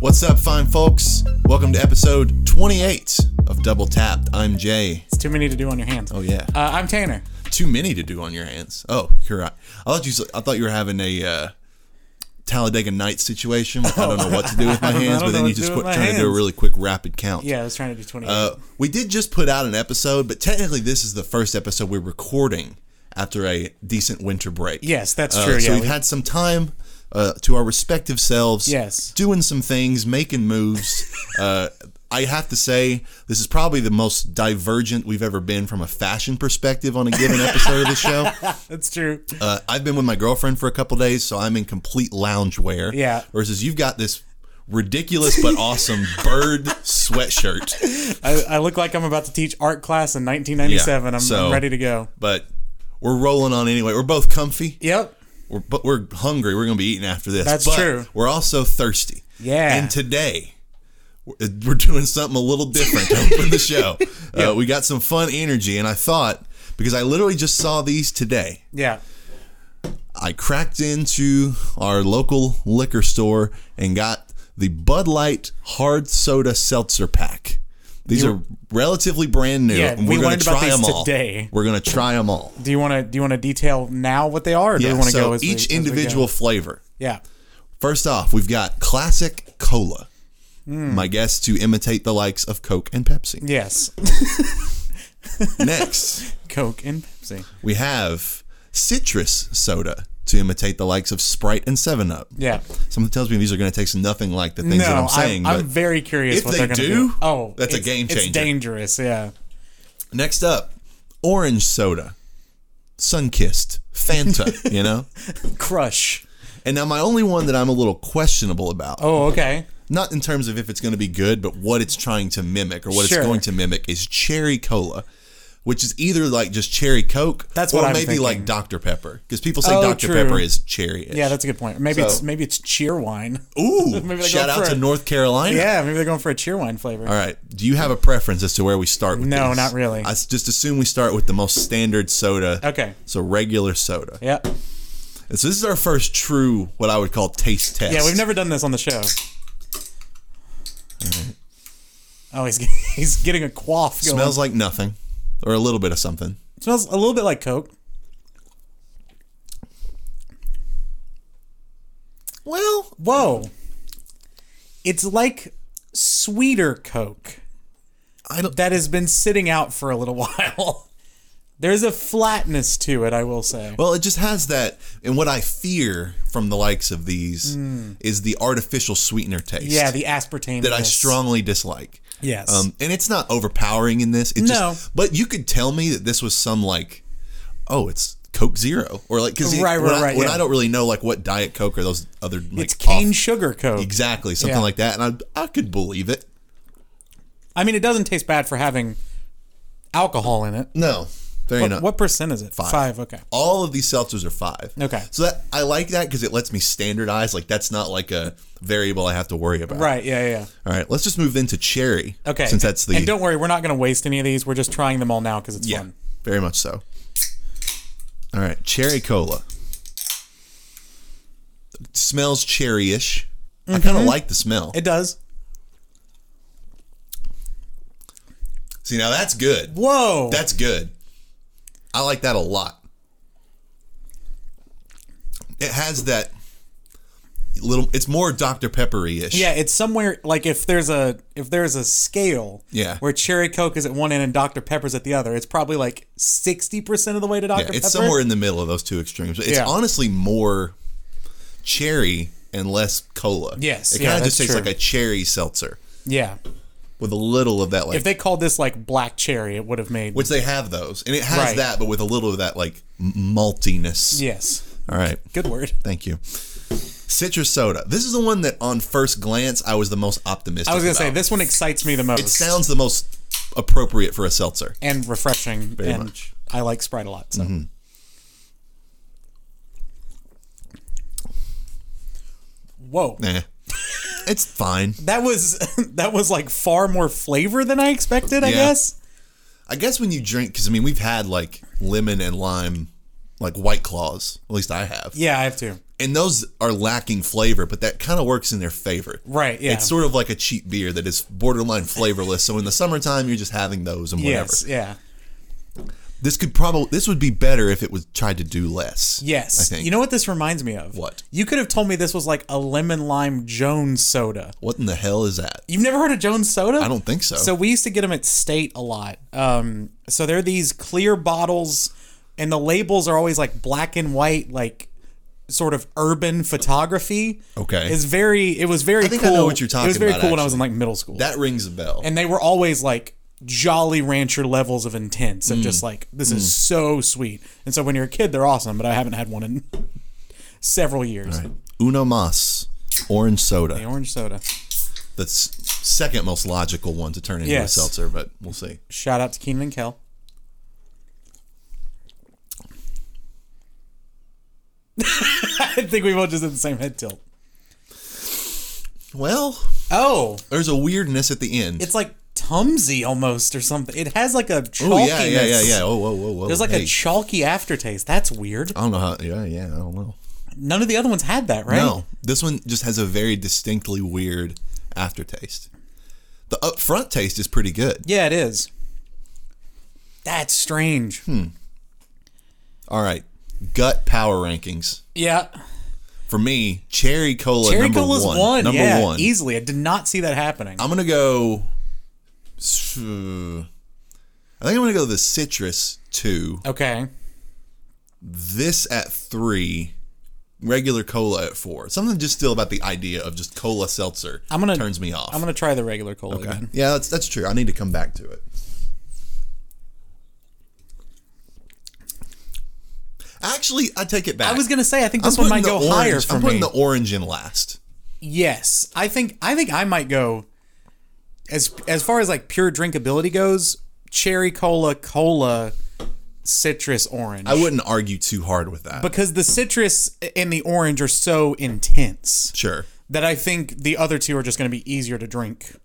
What's up, fine folks? Welcome to episode 28 of Double Tapped. I'm Jay. It's too many to do on your hands. Oh yeah, Uh, I'm Tanner. too many to do on your hands. Oh, you're right. I thought you. I thought you were having a uh, Talladega Nights situation. I don't know what to do with my hands, but then you just quit trying to do a really quick rapid count. Yeah, I was trying to do 28. Uh, we did just put out an episode, but technically this is the first episode we're recording after a decent winter break. yes, that's Uh, true. so yeah, we've we- had some time uh, to our respective selves. Yes. Doing some things, making moves. uh, I have to say, this is probably the most divergent we've ever been from a fashion perspective on a given episode of the show. that's true. Uh, I've been with my girlfriend for a couple days, so I'm in complete lounge wear. Yeah. Versus you've got this ridiculous but awesome bird sweatshirt. I, I look like I'm about to teach art class in 1997. Yeah, I'm, so- I'm ready to go. But we're rolling on anyway. We're both comfy. Yep. We're, but we're hungry. We're going to be eating after this. That's But true. We're also thirsty. Yeah. And today, we're doing something a little different to open the show. uh, we got some fun energy, and I thought, because I literally just saw these today, Yeah. I cracked into our local liquor store and got the Bud Light Hard Soda Seltzer Pack. These You- are relatively brand new, Yeah, and we we're going learned to about try these them all. today. We're going to try them all. Do you want to do you want to detail now what they are, or do Yeah, we want to so go as we- each we individual flavor. Yeah. First off, we've got classic cola. Hmm. My guess to imitate the likes of Coke and Pepsi. Yes. Next, Coke and Pepsi. we have citrus soda to imitate the likes of Sprite and 7 Up. Yeah. Something tells me these are going to taste nothing like the things no, that I'm saying. I'm, I'm very curious if what they they're going to do, do. Oh, that's a it's- game It's changer. dangerous. Yeah. next up, orange soda, Sunkist, Fanta, you know? Crush. And now my only one that I'm a little questionable about, Oh, okay. not in terms of if it's going to be good, but what it's trying to mimic or what Sure. it's going to mimic is cherry cola, which is either like just cherry Coke That's or what I'm maybe like. Dr. Pepper. Because people say Oh, Dr. true. Pepper is cherry. Yeah, that's a good point. Maybe So- it's maybe it's Cheerwine. Ooh, shout out to a- North Carolina. Yeah, maybe they're going for a Cheerwine flavor. All right. Do you have a preference as to where we start with No, these? not really. i just assume we start with the most standard soda. Okay. So regular soda. yep And so this is our first true, what I would call taste test. Yeah, we've never done this on the show. Oh, he's he's getting a quaff going. Smells like nothing, or a little bit of something. smells a little bit like Coke. Well, Whoa. It's like sweeter Coke I don't. that has been sitting out for a little while. There's a flatness to it, I will say. Well, it just has that, and what I fear from the likes of these is the artificial sweetener taste. Yeah, the aspartame that I strongly dislike. Yes. Um, and it's not overpowering in this. It No. just, but you could tell me that this was some like, oh, it's Coke Zero, or like because Right, when, right, I, right, when yeah. I don't really know like what Diet Coke or those other like it's cane off- sugar Coke. exactly something Yeah. like that, and I I could believe it. I mean, it doesn't taste bad for having alcohol in it. No, What, what percent is it? Five. Five. Okay. all of these seltzers are five. Okay. So that I like that because it lets me standardize. Like that's not like a variable I have to worry about. Right. Yeah. Yeah. All right. Let's just move into cherry. Okay. Since that's the and don't worry, we're not going to waste any of these. We're just trying them all now because it's yeah, fun. very much so. All right, cherry cola. It smells cherry-ish. I kind of like the smell. Mm-hmm. It does. See, now that's good. Whoa. That's good. I like that a lot. It has that little. It's more Dr Peppery ish. yeah, it's somewhere like if there's a if there's a scale Yeah. where cherry coke is at one end and Dr Pepper's at the other, it's probably like sixty percent of the way to Dr Yeah, Pepper. it's somewhere in the middle of those two extremes. It's Yeah. honestly more cherry and less cola. Yes, it yeah, kind of just tastes true. like a cherry seltzer Yeah. With a little of that like. If they called this like black cherry, it would have made which they have those, and it has Right. that, but with a little of that like maltiness. yes. All right, Good word. thank you. Citrus soda. This is the one that, on first glance, I was the most optimistic. I was gonna say about. this one excites me the most. It sounds the most appropriate for a seltzer. and refreshing. Very and much. I like Sprite a lot. So. Mm-hmm. Whoa. Nah, it's fine. That was that was like far more flavor than I expected. I Yeah. guess. I guess when you drink, because I mean, we've had like lemon and lime, like White Claws. At least I have. Yeah, I have too. and those are lacking flavor, but that kind of works in their favor. Right, yeah. It's sort of like a cheap beer that is borderline flavorless. so in the summertime, you're just having those and whatever. Yes, yeah. This could probably this would be better if it was tried to do less. Yes. I think. You know what this reminds me of? What? You could have told me this was like a lemon lime Jones soda. What in the hell is that? You've never heard of Jones soda? I don't think so. So we used to get them at State a lot. Um, so they're these clear bottles, and the labels are always like black and white, like sort of urban photography. Okay. It's very. It was very. I think I cool. know what you're talking about. It was very about, cool when I was in like middle school. that rings a bell. and they were always like Jolly Rancher levels of intense Mm. and just like this is so sweet. And so when you're a kid, they're awesome. But I haven't had one in several years. Uno Mas, orange soda. The orange soda. The s- second most logical one to turn into Yes. a seltzer, but we'll see. Shout out to Kenan and Kel. I think we both just did the same head tilt. Well, Oh, there's a weirdness at the end. it's like Tumsy almost or something. It has like a chalkiness. oh yeah, yeah, yeah, yeah. Oh, whoa, whoa, whoa. There's like hey. a chalky aftertaste. That's weird. I don't know how. Yeah, yeah. I don't know. None of the other ones had that, right? No, this one just has a very distinctly weird aftertaste. The upfront taste is pretty good. Yeah, it is. That's strange. Hmm. All right, gut power rankings Yeah. for me. Cherry cola Cherry number Cola's one. one. Number yeah, one. easily. I did not see that happening. I'm gonna go. I think I'm gonna go the citrus two. okay. This at three. Regular cola at four. Something just still about the idea of just cola seltzer. I'm gonna- turns me off. I'm gonna try the regular cola again. Yeah, that's that's true. I need to come back to it. Actually, I take it back. I was gonna say I think I'm this one might go the higher orange- for I'm putting me. the orange in last. yes, I think I think I might go as as far as like pure drinkability goes. Cherry cola, cola, citrus, orange. I wouldn't argue too hard with that. because the citrus and the orange are so intense sure. that I think the other two are just going to be easier to drink.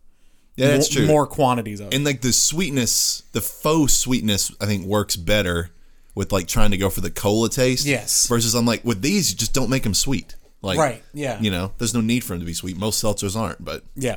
Yeah, that's Mo- true. More quantities of. and like the sweetness, the faux sweetness, I think works better with like trying to go for the cola taste. Yes. Versus I'm like with these, you just don't make them sweet. Like Right, yeah. You know, there's no need for them to be sweet. Most seltzers aren't, but yeah.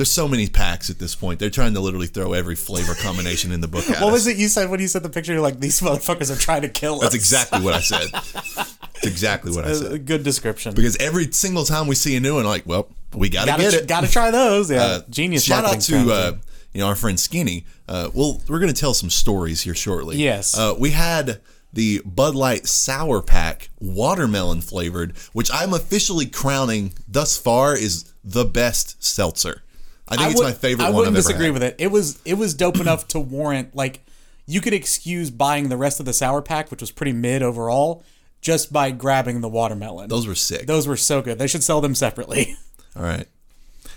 There's so many packs at this point. They're trying to literally throw every flavor combination in the book. At What us. was it you said when you said the picture? You're like, these motherfuckers are trying to kill us. That's exactly what I said. That's exactly what I said. a good description. Because every single time we see a new one, like, well, we gotta, gotta, get it. gotta try those. Yeah, Uh, genius. Shout out to uh, you know our friend Skinny. Uh, well, we're gonna tell some stories here shortly. Yes. Uh, we had the Bud Light Sour Pack watermelon flavored, which I'm officially crowning thus far is the best seltzer. I think I it's would- my favorite I wouldn't disagree with it. It was it was dope enough to warrant like you could excuse buying the rest of the sour pack, which was pretty mid overall, just by grabbing the watermelon. Those were sick. Those were so good. They should sell them separately. All right.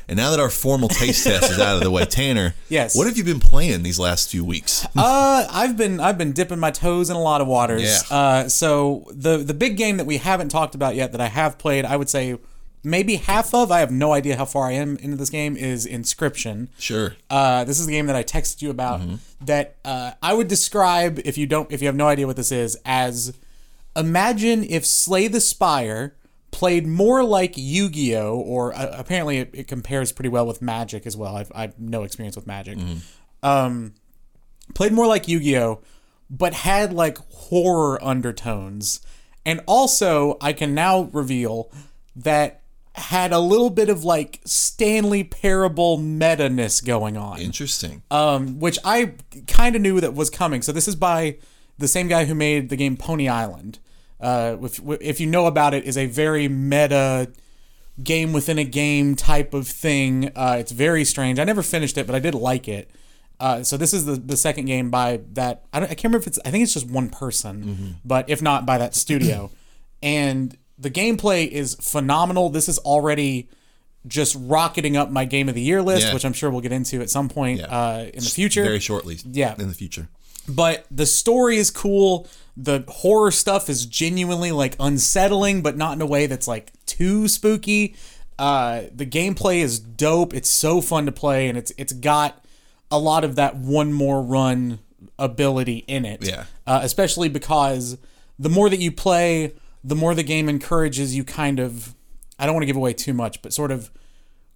And now that our formal taste test is out of the way, Tanner, Yes. what have you been playing these last few weeks? Uh, I've been I've been dipping my toes in a lot of waters. Yeah. Uh, so the the big game that we haven't talked about yet that I have played, I would say maybe half of. I have no idea how far I am into this game. Is Inscryption. Sure. Uh, this is the game that I texted you about that uh, I would describe if you don't if you have no idea what this is as imagine if Slay the Spire played more like Yu-Gi-Oh or uh, apparently it, it compares pretty well with Magic as well. I've I've no experience with Magic. Um, played more like Yu-Gi-Oh but had like horror undertones. And also, I can now reveal that had a little bit of like Stanley Parable meta-ness going on Interesting. um, which I kind of knew that was coming. So this is by the same guy who made the game Pony Island. Uh, if, if you know about it, is a very meta game within a game type of thing. Uh, it's very strange. I never finished it, but I did like it. Uh, so this is the, the second game by that. I, don't, I can't remember if it's. I think it's just one person, but if not by that studio. and the gameplay is phenomenal. This is already just rocketing up my game of the year list, Yeah. which I'm sure we'll get into at some point Yeah. uh, in the future. Very shortly. Yeah. In the future. but the story is cool. The horror stuff is genuinely like unsettling, but not in a way that's like too spooky. Uh, the gameplay is dope. It's so fun to play, and it's it's got a lot of that one more run ability in it. Yeah. Uh, especially because the more that you play, the more the game encourages you kind of I don't want to give away too much, but sort of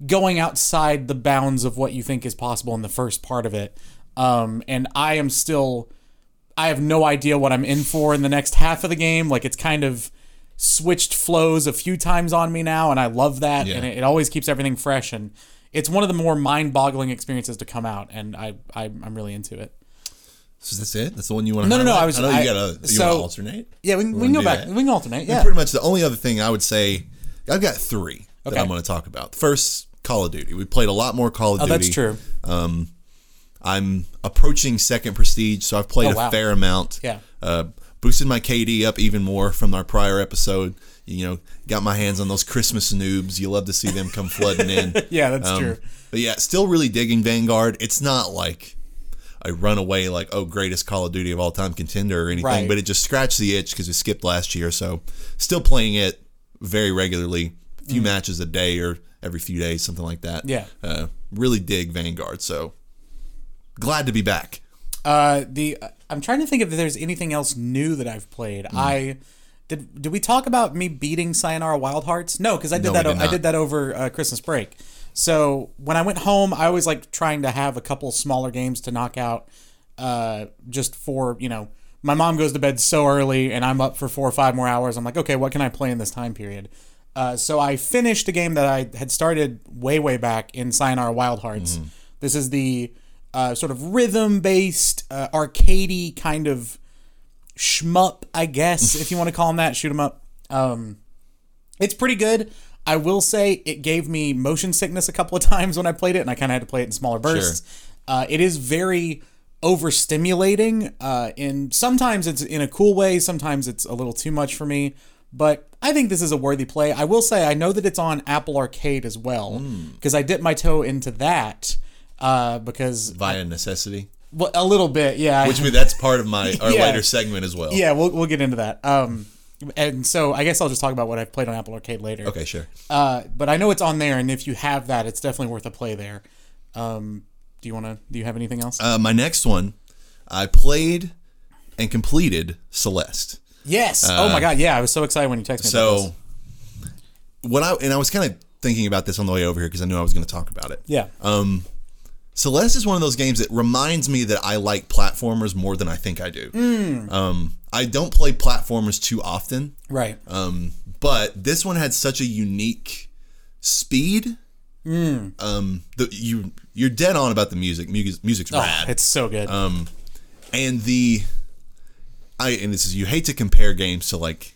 going outside the bounds of what you think is possible in the first part of it. Um, and I am still I have no idea what I'm in for in the next half of the game. Like it's kind of switched flows a few times on me now, and I love that. Yeah. And it, it always keeps everything fresh, and it's one of the more mind-boggling experiences to come out, and I, I I'm really into it. So that's it. That's the one you want to. No, no, no, I was- I know I- you got to. You so- alternate? Yeah, we, can- we can go back. that? We can alternate. Yeah. Pretty much the only other thing I would say, I've got three that I'm going to talk about. First, Call of Duty. We played a lot more Call of Oh, Duty. that's true. I'm approaching second prestige, so I've played Oh, a wow. fair amount. Yeah. Uh, boosted my KD up even more from our prior episode. You know, got my hands on those Christmas noobs. You love to see them come flooding in. Yeah, that's Um, true. But yeah, still really digging Vanguard. It's not like I run away like oh greatest Call of Duty of all time contender or anything, Right. but it just scratched the itch because we skipped last year. So still playing it very regularly, a few matches a day or every few days, something like that. Mm. Yeah. uh, really dig Vanguard. So glad to be back. Uh, the I'm trying to think if there's anything else new that I've played. Hmm. I did. Did we talk about me beating Sayonara Wild Hearts? No, because I did No, that. did o- I did that over uh, Christmas break. So when I went home, I always like trying to have a couple smaller games to knock out, uh, just for you know. My mom goes to bed so early, and I'm up for four or five more hours. I'm like, okay, what can I play in this time period? Uh, so I finished a game that I had started way, way back in Sayonara Wild Hearts. Mm-hmm. This is the uh, sort of rhythm-based, uh, arcadey kind of shmup, I guess, if you want to call them that. Shoot 'em up. Um, it's pretty good. I will say it gave me motion sickness a couple of times when I played it, and I kind of had to play it in smaller bursts. Uh, it is very overstimulating. Uh, and sometimes it's in a cool way. Sometimes it's a little too much for me. But I think this is a worthy play. I will say I know that it's on Apple Arcade as well because I dipped my toe into that uh, because Via necessity, well, a little bit, yeah. Which we, that's part of my our Yeah. later segment as well. yeah, we'll, we'll get into that. Um, and so I guess I'll just talk about what I've played on Apple Arcade later. Okay, sure. Uh, but I know it's on there, and if you have that, it's definitely worth a play there. Um, do you want to? Do you have anything else? Uh, my next one, I played and completed Celeste. yes. oh my god, yeah! I was so excited when you texted me. So what I and I was kind of thinking about this on the way over here because I knew I was going to talk about it. yeah, Um, Celeste is one of those games that reminds me that I like platformers more than I think I do. Hmm. Um, I don't play platformers too often, right. um, but this one had such a unique speed. Hmm. Um, the, you you're dead on about the music. Music music's Oh, rad. it's so good. Um, and the I and this is you hate to compare games to like,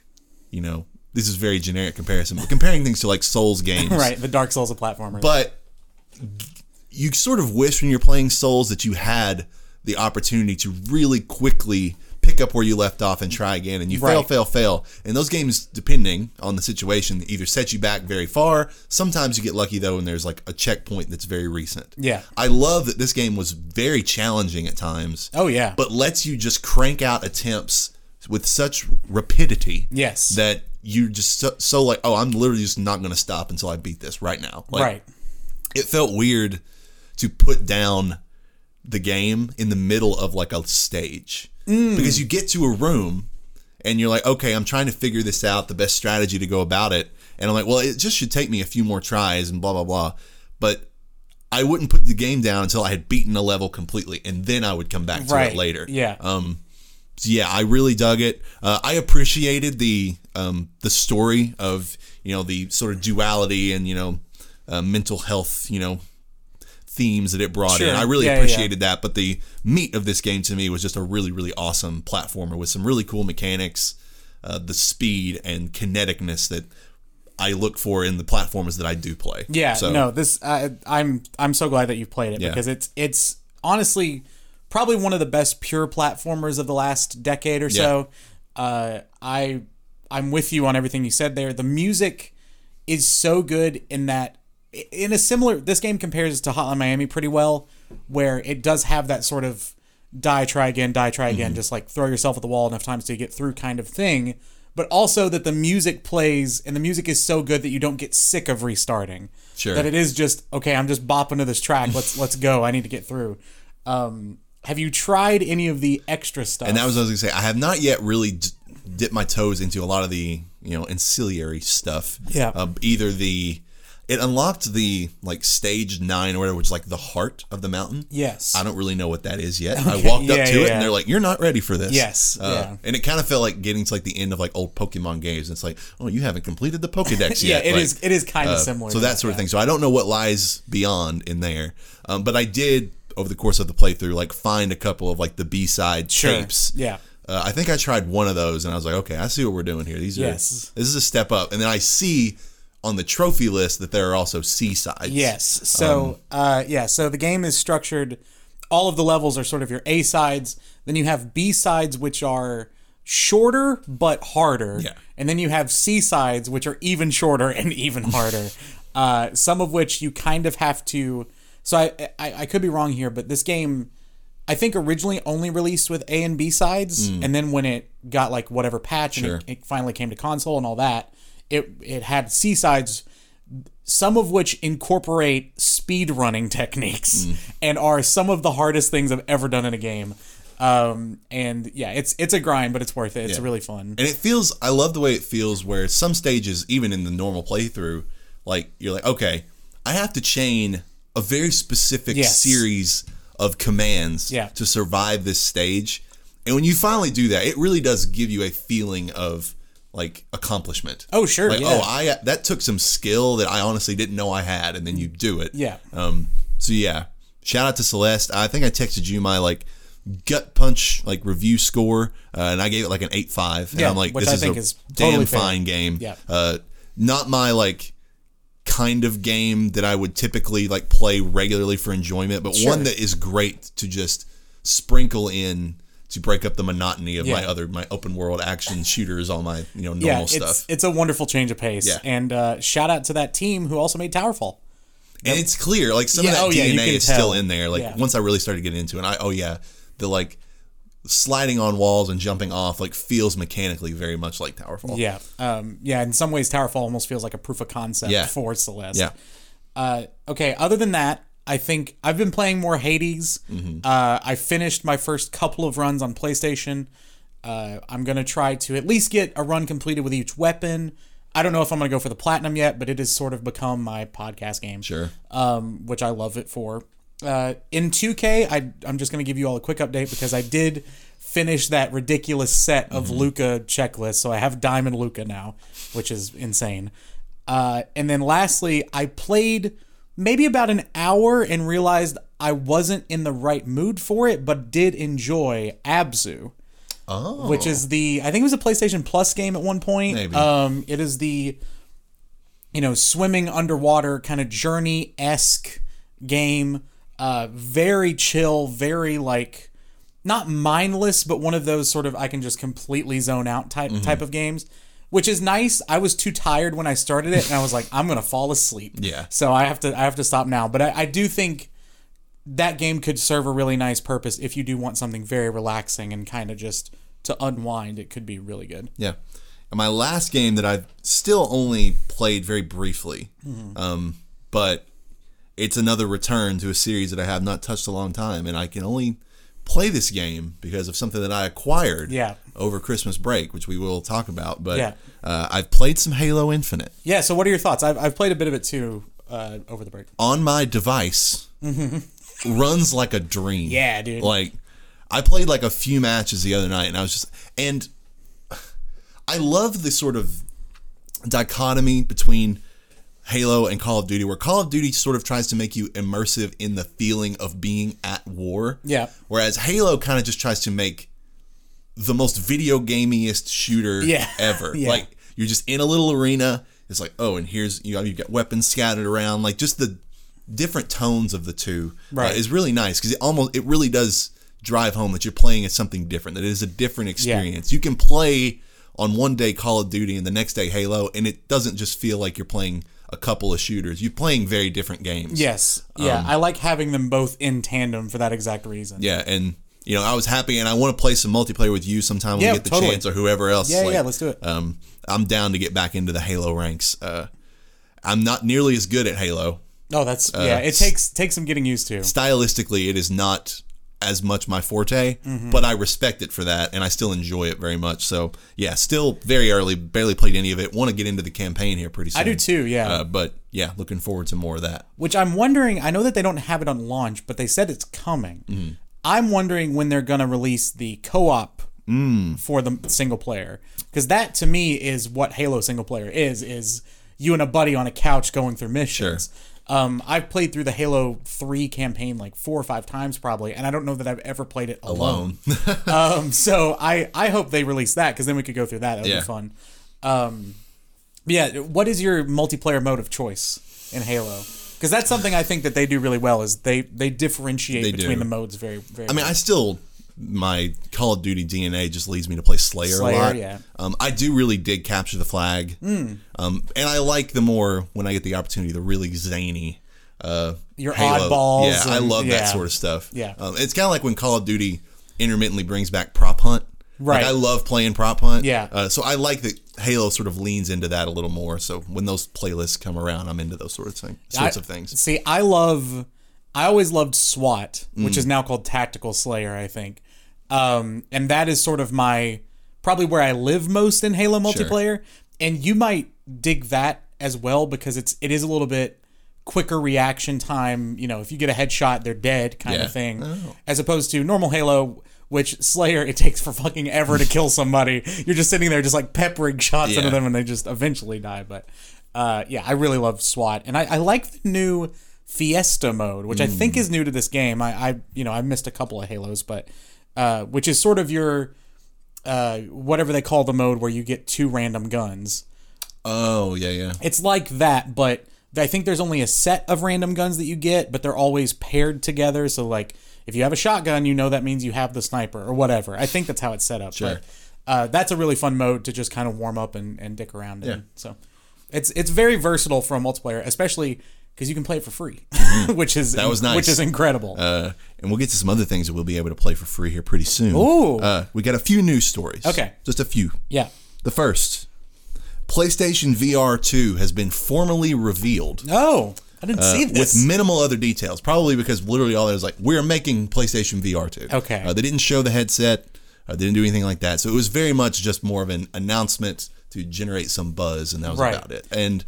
you know, this is very generic comparison, but comparing things to like Souls games, right. The Dark Souls of platformers. But you sort of wish when you're playing Souls that you had the opportunity to really quickly pick up where you left off and try again. And you fail, Right. fail, fail. And those games, depending on the situation, either set you back very far. Sometimes you get lucky though, and there's like a checkpoint that's very recent. Yeah. I love that this game was very challenging at times. oh yeah. But lets you just crank out attempts with such rapidity. Yes. That you just so, so like, oh, I'm literally just not going to stop until I beat this right now. Like, right. it felt weird to put down the game in the middle of like a stage because you get to a room and you're like okay i'm trying to figure this out the best strategy to go about it and i'm like well it just should take me a few more tries and blah blah blah but i wouldn't put the game down until i had beaten a level completely and then i would come back to Right. it later Yeah. um, so yeah, I really dug it. Uh, I appreciated the um, the story of you know the sort of duality and you know uh, mental health you know themes that it brought in. Sure. I really Yeah, yeah, appreciated that. But the meat of this game to me was just a really really awesome platformer with some really cool mechanics, uh, the speed and kineticness that I look for in the platformers that I do play. Yeah, So, no, this I I'm I'm so glad that you've played it Yeah. because it's it's honestly probably one of the best pure platformers of the last decade or so. Uh, I I'm with you on everything you said there. The music is so good in that in a similar this game compares to Hotline Miami pretty well, where it does have that sort of die, try again, die, try Mm-hmm. again, just like throw yourself at the wall enough times to get through kind of thing. But also that the music plays and the music is so good that you don't get sick of restarting. Sure. That it is just okay. I'm just bopping to this track. Let's let's go. I need to get through. Um, have you tried any of the extra stuff? And that was what I was gonna say. I have not yet really d- dipped my toes into a lot of the you know ancillary stuff. Yeah. Uh, either the it unlocked the like stage nine or whatever, which is like the heart of the mountain. yes. I don't really know what that is yet. I Okay, walked up to yeah, it yeah. and they're like, "You're not ready for this." Yes, Uh, yeah. And it kind of felt like getting to like the end of like old Pokemon games. And it's like, "Oh, you haven't completed the Pokédex yeah, yet." it Like, is. It is kind of uh, similar. So that sort of thing. So I don't know what lies beyond in there, um, but I did over the course of the playthrough like find a couple of like the B side Sure. tapes. Yeah. Uh, I think I tried one of those and I was like, okay, I see what we're doing here. These are Yes. this is a step up. And then I see on the trophy list that there are also C sides. Yes. So, Um, uh, yeah. So the game is structured. All of the levels are sort of your A sides. Then you have B sides, which are shorter but harder. Yeah. And then you have C sides, which are even shorter and even harder. uh, some of which you kind of have to. So I, I I could be wrong here, but this game. I think originally only released with A and B sides, and then when it got like whatever patch Mm. Sure. and it, it finally came to console and all that, it it had C sides some of which incorporate speed running techniques Mm. and are some of the hardest things I've ever done in a game. Um, and yeah, it's it's a grind, but it's worth it. It's Yeah. really fun. And it feels I love the way it feels where some stages, even in the normal playthrough, like you're like, okay, I have to chain a very specific Yes. series of commands Yeah. to survive this stage. And when you finally do that, it really does give you a feeling of like accomplishment. Oh, sure, Like, yeah. oh, I that took some skill that I honestly didn't know I had, and then you do it. Yeah. Um. So yeah, shout out to Celeste. I think I texted you my like gut punch like review score, uh, and I gave it like an eight five. And Yeah, I'm like, which this I is think a is damn fair. fine game. Yeah. Uh, not my like kind of game that I would typically like play regularly for enjoyment, but Sure. one that is great to just sprinkle in to break up the monotony of my other my open world action shooters, all my you know normal yeah, it's stuff. it's a wonderful change of pace. Yeah. And uh, shout out to that team who also made Towerfall. and it's clear like some Yeah, of that oh, DNA is tell. still in there. Like Yeah. once I really started getting into it, I oh yeah, the like sliding on walls and jumping off like feels mechanically very much like Towerfall. Yeah. Um, yeah. In some ways, Towerfall almost feels like a proof of concept Yeah. for Celeste. Yeah. Uh, okay. Other than that, I think I've been playing more Hades. Mm-hmm. Uh, I finished my first couple of runs on PlayStation. Uh, I'm gonna try to at least get a run completed with each weapon. I don't know if I'm gonna go for the platinum yet, but it has sort of become my podcast game. Sure. Um, which I love it for. Uh, in 2K, I, I'm just gonna give you all a quick update because I did finish that ridiculous set of Luka checklists, so I have Diamond Luka now, which is insane. Uh, and then lastly, I played maybe about an hour and realized I wasn't in the right mood for it, but did enjoy Abzu, Oh. which is the I think it was a PlayStation Plus game at one point. Maybe. Um, it is the you know swimming underwater kind of journey esque game. Uh, very chill, very like not mindless, but one of those sort of I can just completely zone out type Mm-hmm. type of games, which is nice. I was too tired when I started it, and I was like, I'm gonna fall asleep. Yeah. So I have to I have to stop now. But I, I do think that game could serve a really nice purpose if you do want something very relaxing and kind of just to unwind. It could be really good. Yeah. And my last game that I've still only played very briefly, Mm-hmm. um, but it's another return to a series that I have not touched a long time, and I can only play this game because of something that I acquired Yeah. over Christmas break, which we will talk about. But Yeah. uh, I've played some Halo Infinite Yeah. So what are your thoughts? I've, I've played a bit of it too uh, over the break. on my device. runs like a dream. Mm-hmm. Yeah, dude. Like I played like a few matches the other night, and I was just and I love the sort of dichotomy between Halo and Call of Duty, where Call of Duty sort of tries to make you immersive in the feeling of being at war. Yeah. Whereas Halo kind of just tries to make the most video gamiest shooter Yeah. ever. Yeah. Like you're just in a little arena. It's like, oh, and here's you know you've got weapons scattered around. Like just the different tones of the two uh, Right. is really nice because it almost it really does drive home that you're playing at something different. That it is a different experience. You can play on one day Call of Duty and the next day Halo, and it doesn't just feel like you're playing a couple of shooters. You're playing very different games. Yes. Yeah. I like having them both in tandem for that exact reason. Um, Yeah, and you know, I was happy, and I want to play some multiplayer with you sometime when Yeah, we get the totally. chance, or whoever else. Yeah, yeah, let's do it. Um, I'm down to get back into the Halo ranks. Uh, I'm not nearly as good at Halo. Oh, that's Uh, yeah. It takes takes some getting used to. Stylistically, it is not as much my forte, Mm-hmm. but I respect it for that, and I still enjoy it very much. So yeah, still very early, barely played any of it. Want to get into the campaign here pretty soon. I do too, yeah. Uh, but yeah, looking forward to more of that. Which I'm wondering. I know that they don't have it on launch, but they said it's coming. Mm-hmm. I'm wondering when they're gonna release the co-op Mm. for the single player, because that to me is what Halo single player is: is you and a buddy on a couch going through missions. Um, I've played through the Halo Three campaign like four or five times probably, and I don't know that I've ever played it alone. Alone. um, so I I hope they release that because then we could go through that. That would Yeah. be fun. Um, yeah, what is your multiplayer mode of choice in Halo? Because that's something I think that they do really well. Is they they differentiate They between do. the modes very very. I mean, I still my Call of Duty DNA just leads me to play Slayer, Slayer, a lot. yeah. Um, I do really dig Capture the Flag. Um, and I like the more when I get the opportunity, the really zany. Uh, Your Halo. oddballs Yeah, I love yeah. that sort of stuff. Yeah. Um, it's kind of like when Call of Duty intermittently brings back prop hunt. Right. Like I love playing prop hunt. Yeah. Uh, so I like that Halo sort of leans into that a little more. So when those playlists come around, I'm into those sorts of things. Sorts I- of things. See, I love. I always loved SWAT, which Mm. is now called Tactical Slayer, I think. Um, and that is sort of my probably where I live most in Halo multiplayer. And you might dig that as well because it's it is a little bit quicker reaction time. You know, if you get a headshot, they're dead, kind Yeah. of thing, Oh. as opposed to normal Halo. Which Slayer, it takes for fucking ever to kill somebody. You're just sitting there, just like peppering shots into them, and they just eventually die. But uh, yeah, I really love SWAT, and I, I like the new Fiesta mode, which I think is new to this game. I, I you know I missed a couple of Halos, but uh, which is sort of your uh, whatever they call the mode where you get two random guns. Oh yeah, yeah. It's like that, but I think there's only a set of random guns that you get, but they're always paired together. So like if you have a shotgun, you know that means you have the sniper or whatever. I think that's how it's set up. Sure. But uh, that's a really fun mode to just kind of warm up and, and dick around in. Yeah. So it's it's very versatile for a multiplayer, especially because you can play it for free, which is Mm-hmm. That was nice. which is incredible. Uh, and we'll get to some other things that we'll be able to play for free here pretty soon. Ooh. Uh, we got a few news stories. Okay. Just a few. yeah. The first PlayStation VR 2 has been formally revealed Oh, I didn't see this. with minimal other details. Probably because literally all that is like, we're making PlayStation VR 2. Okay. Uh, they didn't show the headset, uh, they didn't do anything like that. So it was very much just more of an announcement to generate some buzz, and that was Right. about it. And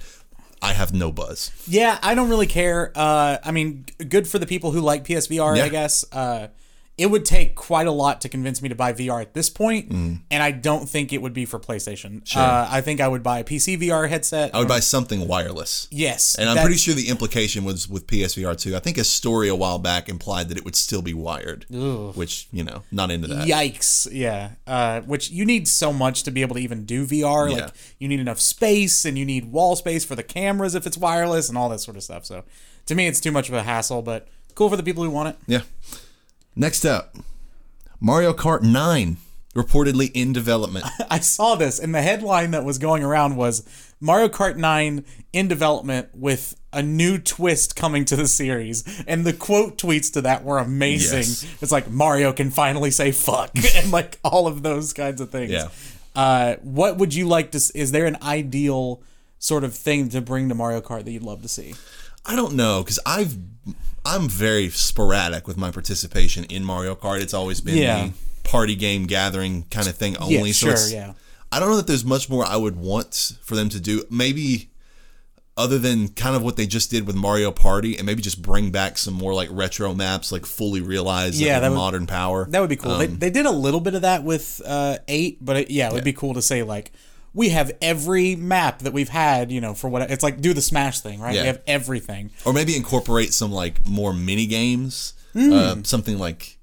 I have no buzz. Yeah, I don't really care. Uh, I mean, good for the people who like PSVR, I guess. Uh, it would take quite a lot to convince me to buy VR at this point, Mm. and I don't think it would be for PlayStation. Uh, I think I would buy a PC VR headset. I would buy something wireless. yes, And I'm pretty sure the implication was with PSVR too. I think a story a while back implied that it would still be wired, which, you know, not into that. Yikes! Yeah, uh, which you need so much to be able to even do VR. Yeah. Like you need enough space, and you need wall space for the cameras if it's wireless, and all that sort of stuff. So, to me, it's too much of a hassle. But cool for the people who want it. Yeah. Next up, Mario Kart 9 reportedly in development. I saw this, and the headline that was going around was Mario Kart 9 in development with a new twist coming to the series. And the quote tweets to that were amazing. Yes. It's like Mario can finally say fuck, and like all of those kinds of things. Yeah. Uh, what would you like to? Is there an ideal sort of thing to bring to Mario Kart that you'd love to see? I don't know because I've I'm very sporadic with my participation in Mario Kart. It's always been Yeah. the party game gathering kind of thing only. Yeah, so sure, it's- yeah. I don't know that there's much more I would want for them to do. Maybe other than kind of what they just did with Mario Party, and maybe just bring back some more like retro maps, like fully realized, Yeah, yeah, that would- modern power. That would be cool. they, Um, they did a little bit of that with uh, eight, but it, yeah, it would be cool to say like we have every map that we've had, you know, for what it's like. Do the Smash thing, right? Yeah. We have everything. or maybe incorporate some like more mini games, Hmm. uh, something like.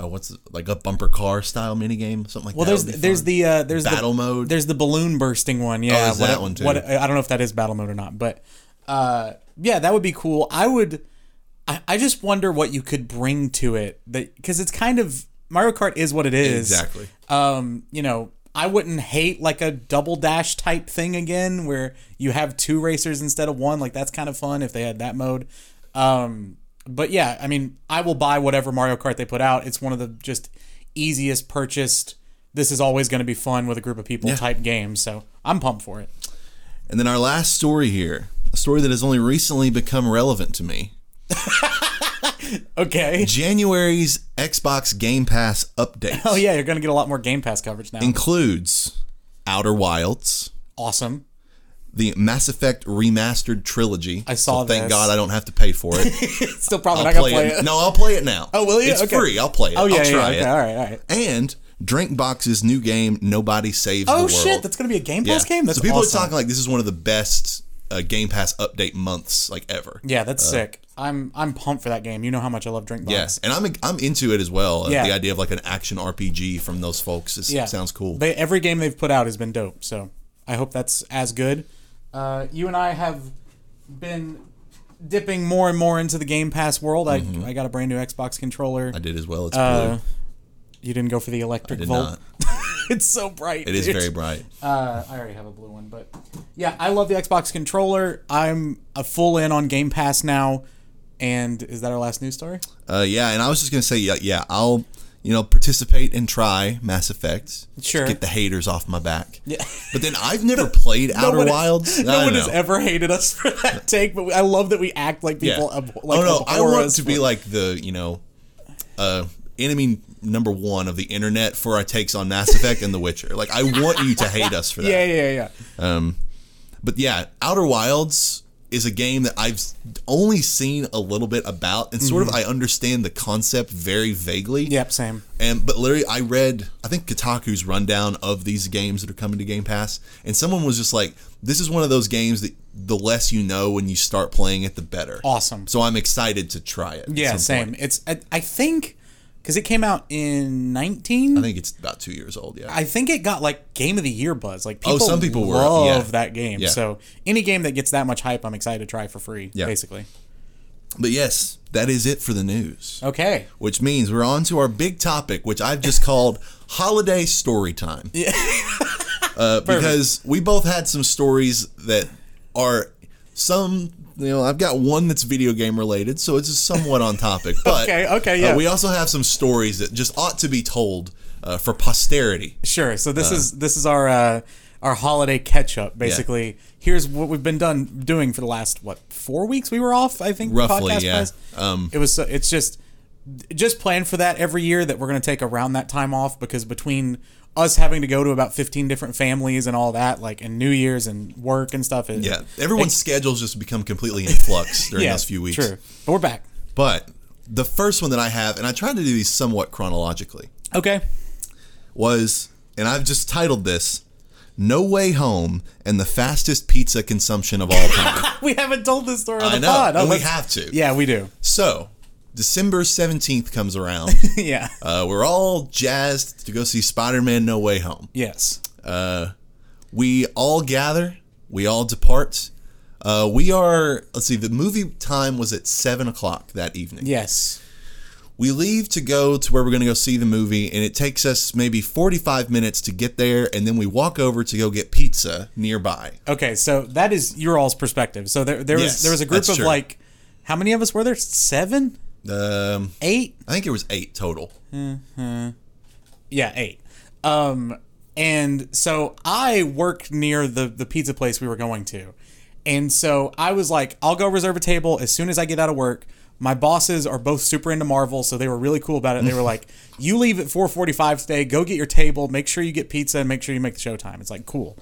Uh, what's it, like a bumper car style mini game, something like Well, that. Well, there's there's the uh, there's Battle the, mode? There's the balloon bursting one. Yeah, Oh, is that one too? What I don't know if that is battle mode or not, but uh, yeah, that would be cool. I would. I, I just wonder what you could bring to it that because it's kind of Mario Kart is what it is exactly. um, you know, I wouldn't hate like a double dash type thing again where you have two racers instead of one. Like that's kind of fun if they had that mode. Um, but yeah, I mean, I will buy whatever Mario Kart they put out. It's one of the just easiest purchased. This is always going to be fun with a group of people type games. So I'm pumped for it. And then our last story here, a story that has only recently become relevant to me. Okay. January's Xbox Game Pass update Oh yeah, you're gonna get a lot more Game Pass coverage now. includes Outer Wilds, awesome. the Mass Effect remastered trilogy. I saw so thank this. God I don't have to pay for it. Still probably I'll not gonna play, play it. it. No, I'll play it now. Oh, will you? It's Okay. free. I'll play it. Oh yeah, I'll yeah, try okay, it. all right, all right. And Drinkbox's new game, Nobody Saves the Oh World. shit, that's gonna be a Game Pass game. That's so people awesome. are talking like this is one of the best uh, Game Pass update months like ever. Yeah, that's sick. I'm I'm pumped for that game. You know how much I love Drink Drinkbox. Yes, and I'm I'm into it as well. Uh, Yeah. The idea of like an action RPG from those folks is, Yeah, sounds cool. They, every game they've put out has been dope. So I hope that's as good. Uh, you and I have been dipping more and more into the Game Pass world. I I got a brand new Xbox controller. Mm-hmm. I did as well. It's Uh, blue. you didn't go for the electric Did volt. not. it's so bright. It is dude. very bright. Uh, I already have a blue one, but yeah, I love the Xbox controller. I'm a full in on Game Pass now. And is that our last news story? Uh, yeah, and I was just gonna say, yeah, yeah, I'll you know participate and try Mass Effect. Sure. Get the haters off my back. Yeah. But then I've never played Outer one- Wilds. No one has ever hated us for that take, but we, I love that we act like Yeah. people. ab- like oh no, I want to for- be like the you know, uh, enemy number one of the internet for our takes on Mass Effect and The Witcher. Like I want you to hate us for that. Yeah, yeah, yeah. Um, but yeah, Outer Wilds is a game that I've only seen a little bit about, and sort of mm-hmm. I understand the concept very vaguely. Yep, same. And but literally, I read I think Kotaku's rundown of these games that are coming to Game Pass, and someone was just like, "This is one of those games that the less you know when you start playing it, the better." Awesome. So I'm excited to try it. Yeah, same. point. It's I, I think because it came out in 19. I think it's about two years old. Yeah. I think it got like game of the year buzz. Like people, Oh, some people were, love yeah. that game. Yeah. So any game that gets that much hype, I'm excited to try for free. Yeah. Basically. but yes, that is it for the news. Okay. Which means we're on to our big topic, which I've just called holiday story time. Yeah. uh, because we both had some stories that are some. You know, I've got one that's video game related, so it's somewhat on topic. But Okay, okay, uh, yeah. we also have some stories that just ought to be told uh, for posterity. Sure. So this is this is our uh, our holiday catch up. Basically, here's what we've been done doing for the last what four weeks. We were off, I think. Roughly, podcast yeah. Um, it was. so- It's just just plan for that every year that we're going to take around that time off because between us having to go to about 15 different families and all that like and new year's and work and stuff it, Yeah, everyone's schedules just become completely in flux during yeah those few weeks. true but we're back But the first one that I have, and I tried to do these somewhat chronologically, okay was, and I've just titled this "No Way Home" and the fastest pizza consumption of all time. we haven't told this story on I the know, pod Oh, and we have to. yeah we do So, December seventeenth comes around. yeah uh, we're all jazzed to go see Spider-Man: No Way Home. yes We all gather. We all depart. Uh, we are. Let's see. The movie time was at seven o'clock that evening. yes We leave to go to where we're going to go see the movie, and it takes us maybe 45 minutes to get there, and then we walk over to go get pizza nearby. okay so that is your all's perspective so there there was there was a group of true. like how many of us were there seven Um, eight I think it was eight total. Yeah, eight. Um, and so I worked near the the pizza place we were going to, and so I was like, I'll go reserve a table as soon as I get out of work. My bosses are both super into Marvel, so they were really cool about it. They were like, "You leave at 4:45 today. Go get your table. Make sure you get pizza and make sure you make the show time." It's like cool.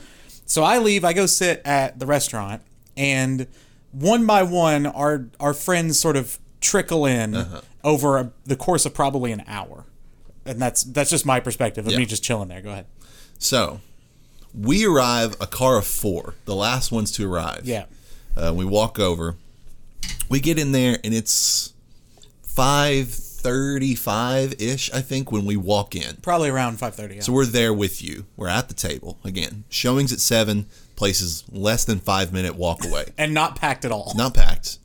So I leave. I go sit at the restaurant, and one by one, our our friends sort of trickle in over a, the course of probably an hour and that's that's just my perspective of Yeah. me just chilling there. Go ahead. So we arrive a car of four, the last ones to arrive. Yeah. Uh, we walk over. We get in there, and it's 5:35 ish, I think, when we walk in. Probably around five thirty. Yeah. So we're there with you. We're at the table again. Showings at seven. Places less than five minute walk away. and not packed at all. Not packed.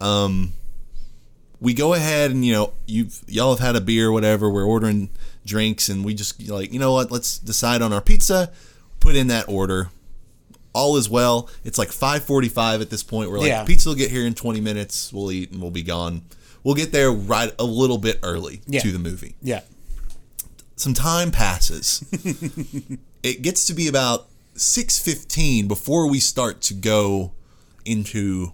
Um, we go ahead and you know you y'all have had a beer, whatever. We're ordering drinks, and we just like you know what? Let's decide on our pizza. Put in that order. All is well. It's like 5:45 at this point. We're like, Yeah. pizza will get here in 20 minutes. We'll eat and we'll be gone. We'll get there right a little bit early Yeah. to the movie Yeah. some time passes. it gets to be about 6:15 before we start to go into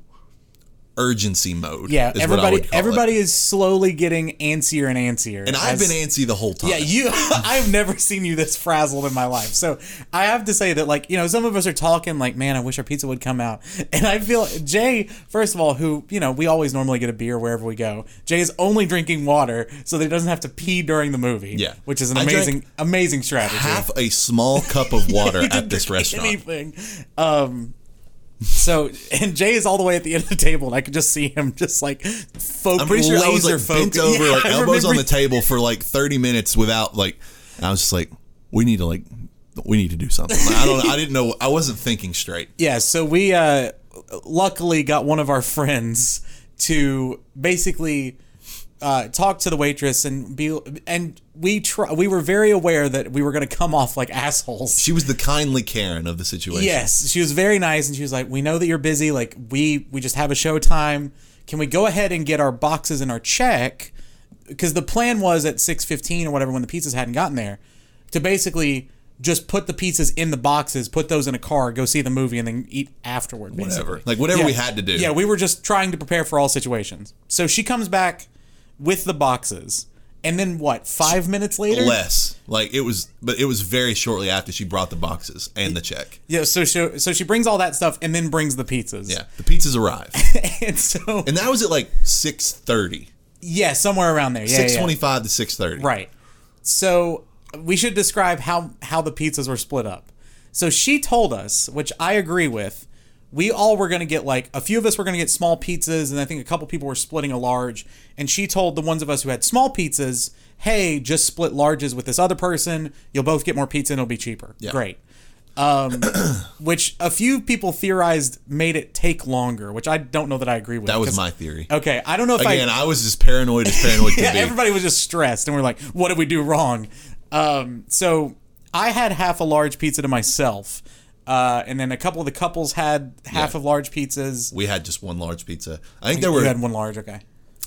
urgency mode. Yeah, is what I everybody everybody is slowly getting antsier and antsier. And I've as- been antsy the whole time. Yeah, you. I've never seen you this frazzled in my life. So I have to say that, like, you know, some of us are talking, like, man, I wish our pizza would come out. And I feel Jay, first of all, who you know, we always normally get a beer wherever we go. Jay is only drinking water so that he doesn't have to pee during the movie. Yeah. which is an I amazing, amazing strategy. half a small cup of water He at this restaurant. Anything. Um. So and Jay is all the way at the end of the table, and I could just see him just like focus. I'm pretty sure I was laser like bent over, Yeah, like elbows on the table for like 30 minutes without like. I was just like, we need to like, we need to do something. Like, I don't. I didn't know. I wasn't thinking straight. Yeah, so we uh luckily got one of our friends to basically uh, talk to the waitress and be and we try we were very aware that we were going to come off like assholes. She was the kindly Karen of the situation. Yes, she was very nice and she was like, "We know that you're busy. Like we we just have a show time. Can we go ahead and get our boxes and our check?" Because the plan was at 6:15 or whatever when the pizzas hadn't gotten there to basically just put the pizzas in the boxes, put those in a car, go see the movie, and then eat afterward. Basically. Whatever. Like whatever Yeah. we had to do. Yeah, we were just trying to prepare for all situations. So she comes back with the boxes, and then what? Five minutes later, Less. Like it was, but it was very shortly after she brought the boxes and the check. yeah. So she so she brings all that stuff and then brings the pizzas. Yeah, the pizzas arrive. and so and that was at like 6:30, yeah, somewhere around there. Yeah, yeah, yeah. 6:25 to 6:30. Right. So we should describe how how the pizzas were split up. So she told us, which I agree with. We all were going to get like a few of us were going to get small pizzas, and I think a couple people were splitting a large. And she told the ones of us who had small pizzas, "Hey, just split larges with this other person. You'll both get more pizza, and it'll be cheaper." Yeah. Great. Um, which a few people theorized made it take longer, which I don't know that I agree with. That was my theory. Okay, I don't know if I Again, I was as paranoid as paranoid yeah, be. everybody was just stressed, and we're like, "What did we do wrong?" Um, so I had half a large pizza to myself, uh, and then a couple of the couples had half Yeah. of large pizzas. we had just one large pizza. I think there were. You had one large, okay?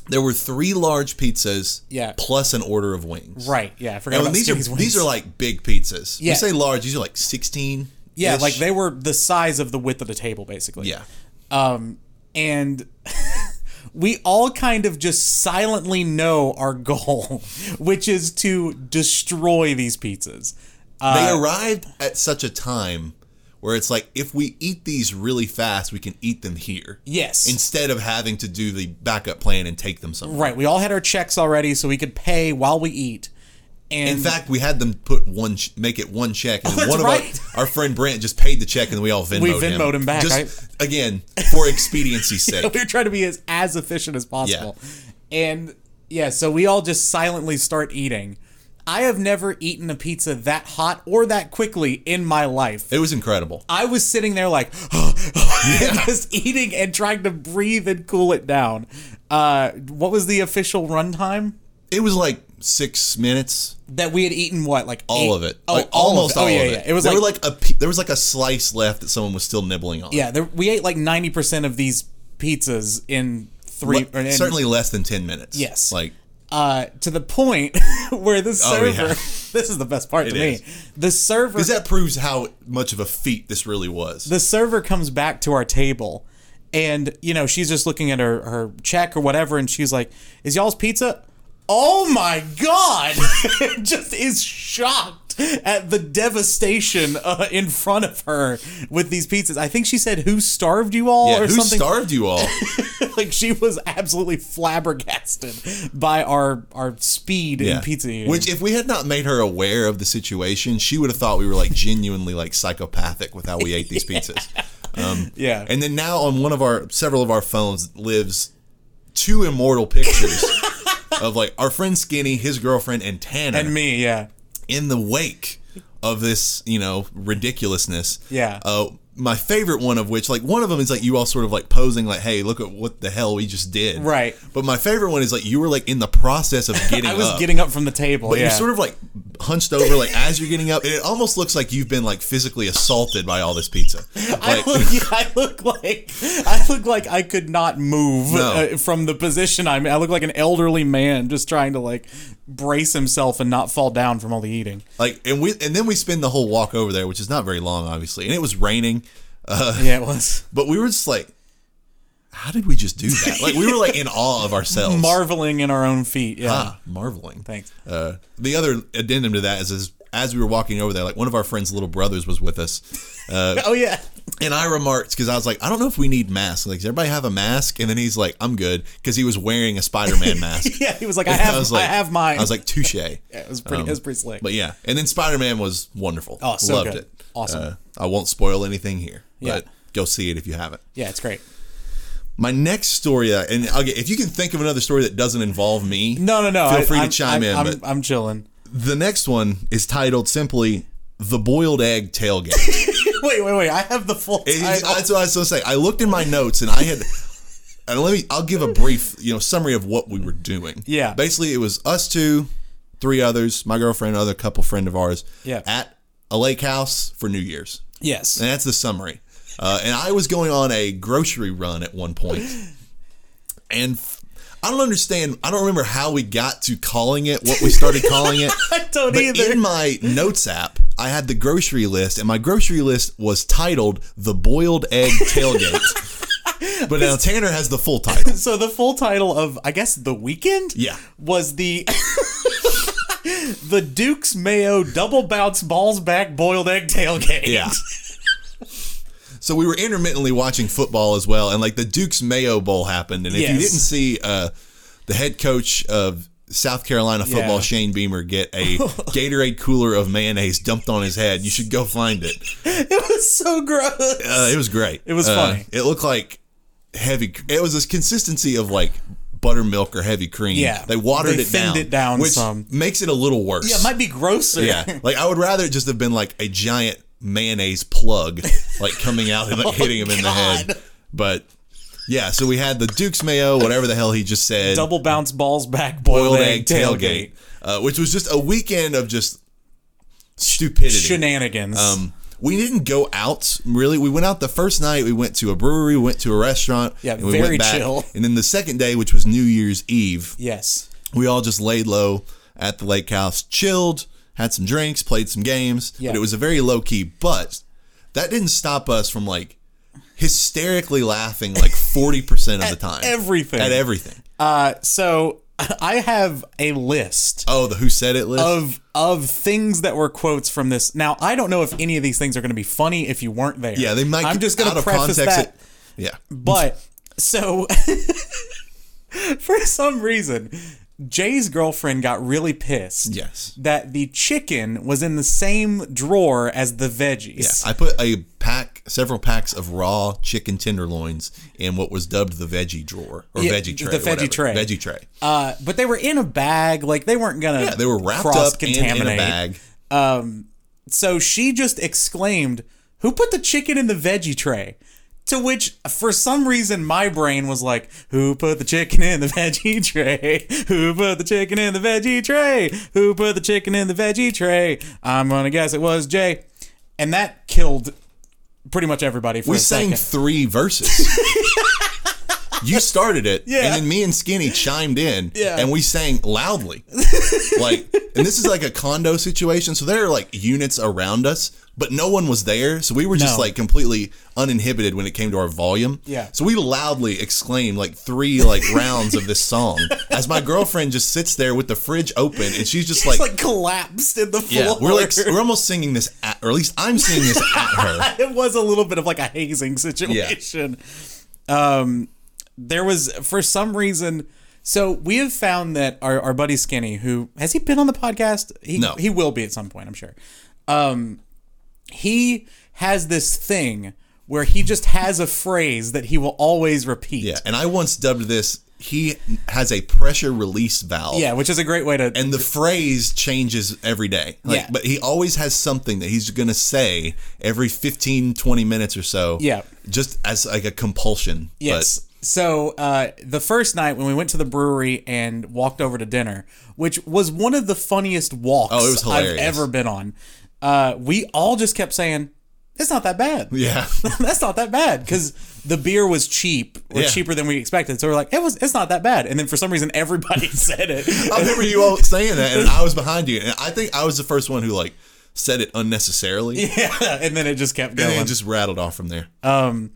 there were three large pizzas. Yeah. Plus an order of wings. Right? Yeah, I forgot And about these are wings. these are like big pizzas. Yeah. You say large, these are like 16. yeah, like they were the size of the width of the table, basically. Yeah. Um, and we all kind of just silently know our goal, which is to destroy these pizzas. Uh, They arrived at such a time where it's like if we eat these really fast, we can eat them here. Yes. Instead of having to do the backup plan and take them somewhere. Right. We all had our checks already, so we could pay while we eat. And In fact, we had them put one, ch- make it one check, and Oh, one right. our, our friend Brent just paid the check, and we all Venmoed We him. Venmoed him back, Just again for expediency's sake. we were trying to be as, as efficient as possible. Yeah. And yeah, so we all just silently start eating. I have never eaten a pizza that hot or that quickly in my life. It was incredible. I was sitting there like just eating and trying to breathe and cool it down. Uh, what was the official runtime? It was like six minutes. That we had eaten what like All eight- of it. Oh, like, all almost of it. all oh, yeah, of yeah. it. It was there like, were like a there was like a slice left that someone was still nibbling on. yeah. There, we ate like ninety percent of these pizzas in three. Le- or in, certainly less than ten minutes. Yes. Like uh, to the point where the server. Oh, yeah. this is the best part to is. me. The server. because that proves how much of a feat this really was. the server comes back to our table, and you know she's just looking at her her check or whatever, and she's like, "Is y'all's pizza?" Oh my god! just is shocked at the devastation uh, in front of her with these pizzas. I think she said, "Who starved you all?" yeah, or who something. starved you all? like she was absolutely flabbergasted by our our speed in pizza eating. Which, if we had not made her aware of the situation, she would have thought we were like genuinely like psychopathic with how we ate these pizzas. Um, yeah, and then now on one of our several of our phones lives two immortal pictures of like our friend Skinny, his girlfriend, and Tanner and me, yeah. In the wake of this, you know, ridiculousness. Yeah. Uh, my favorite one of which, like, one of them is like you all sort of like posing, like, "Hey, look at what the hell we just did." Right. But my favorite one is like you were like in the process of getting I was up. getting up from the table. but yeah. you're sort of like hunched over, like as you're getting up, and it almost looks like you've been like physically assaulted by all this pizza. I look, I look like I look like I could not move No. uh, from the position I'm. in. I look like an elderly man just trying to like brace himself and not fall down from all the eating. like, and we, and then we spend the whole walk over there, which is not very long, obviously, and it was raining, uh, Yeah, it was. but we were just like, how did we just do that? Like we were like in awe of ourselves. Marveling in our own feet. Yeah. ah, marveling. Thanks. Uh, the other addendum to that is, is as we were walking over there, like one of our friends' little brothers was with us. Uh, Oh yeah. and I remarked because I was like, I don't know if we need masks. Like, does everybody have a mask? And then he's like, I'm good because he was wearing a Spider Man mask. Yeah. He was like, I have, I, was like- have mine. I was like, touche. yeah, it was pretty. it was pretty slick. But yeah, and then Spider Man was wonderful. Oh, so loved good. it. Awesome. Uh, I won't spoil anything here, Yeah. but go see it if you haven't. yeah, it's great. My next story, uh, and I'll get, if you can think of another story that doesn't involve me, No, no, no. Feel I- free to I'm- chime I'm, in, I'm, I'm chilling. the next one is titled simply "The Boiled Egg Tailgate." wait, wait, wait. I have the full It- that's what I was going to say. I looked in my notes and I had, and let me, I'll give a brief, you know, summary of what we were doing. Yeah. Basically, it was us two, three others, my girlfriend, another couple friend of ours. Yeah. At a lake house for New Year's. yes. And that's the summary. Uh, and I was going on a grocery run at one point, and f- I don't understand. I don't remember how we got to calling it what we started calling it. I don't But either. in my notes app, I had the grocery list, and my grocery list was titled "The Boiled Egg Tailgate." but now Tanner has the full title. so the full title of I guess the weekend Yeah. was the the Duke's Mayo double bounce balls back boiled egg tailgate. Yeah. So we were intermittently watching football as well, and like the Duke's Mayo Bowl happened, and if you didn't see uh, the head coach of South Carolina football, Yeah. Shane Beamer, get a Gatorade cooler of mayonnaise dumped on his head, you should go find it. it was so gross. Uh, it was great. It was Uh, funny. It looked like heavy. It was this consistency of like buttermilk or heavy cream. Yeah. they watered They it down, it down which some. makes it a little worse. yeah, it might be grosser. Yeah, like I would rather it just have been like a giant mayonnaise plug, like coming out and like hitting him in the head. But yeah, so we had the Duke's Mayo, whatever the hell he just said, double bounce balls back boiled, boiled egg, egg tailgate. tailgate, uh, which was just a weekend of just stupidity. Shenanigans. Um, we didn't go out really. We went out the first night. We went to a brewery, went to a restaurant. Yeah, and we very went back. chill. And then the second day, which was New Year's Eve, yes. we all just laid low at the lake house, chilled, had some drinks, played some games. Yeah. But it was a very low key. But that didn't stop us from like hysterically laughing like 40% of the time. everything. At everything. Uh, so I have a list Oh, the Who Said It list? of of things that were quotes from this. Now I don't know if any of these things are going to be funny if you weren't there. yeah, they might I'm just going to of preface that. it- yeah. But so for some reason, Jay's girlfriend got really pissed. Yes. That the chicken was in the same drawer as the veggies. I put a pack, several packs of raw chicken tenderloins in what was dubbed the veggie drawer or Yeah, veggie tray. the veggie tray. Veggie tray. Uh, but they were in a bag, like they weren't gonna. Yeah, they were wrapped up cross and in a contaminate. bag. So she just exclaimed, "Who put the chicken in the veggie tray?" To which, for some reason, my brain was like, "Who put the chicken in the veggie tray? Who put the chicken in the veggie tray? Who put the chicken in the veggie tray?" I'm gonna guess it was Jay, and that killed pretty much everybody for We sang second. three verses. you started it, Yeah. and then me and Skinny chimed in, Yeah. and we sang loudly. like, and this is like a condo situation, so there are like units around us, but no one was there, so we were just No. like completely uninhibited when it came to our volume. Yeah. So we loudly exclaimed like three like rounds of this song as my girlfriend just sits there with the fridge open, and she's just like. like collapsed in the floor. yeah, we're like we're almost singing this at, or at least I'm singing this at her. it was a little bit of like a hazing situation. Um, there was for some reason. So we have found that our, our buddy Skinny, who has he been on the podcast? He, No. he will be at some point, I'm sure. Um, he has this thing where he just has a phrase that he will always repeat. Yeah, and I once dubbed this. He has a pressure release valve. Yeah, which is a great way to. and the phrase changes every day. Like, Yeah. But he always has something that he's going to say every 15, 20 minutes or so. Yeah. Just as like a compulsion. Yes. So uh, the first night when we went to the brewery and walked over to dinner, which was one of the funniest walks Oh, it was I've ever been on, uh, we all just kept saying, "It's not that bad. Yeah. That's not that bad." Because the beer was cheap, or Yeah. cheaper than we expected. So we're like, "It was. It's not that bad." And then for some reason, everybody said it. I remember you all saying that, and I was behind you. And I think I was the first one who like said it unnecessarily. yeah, and then it just kept going. then it just rattled off from there. Um,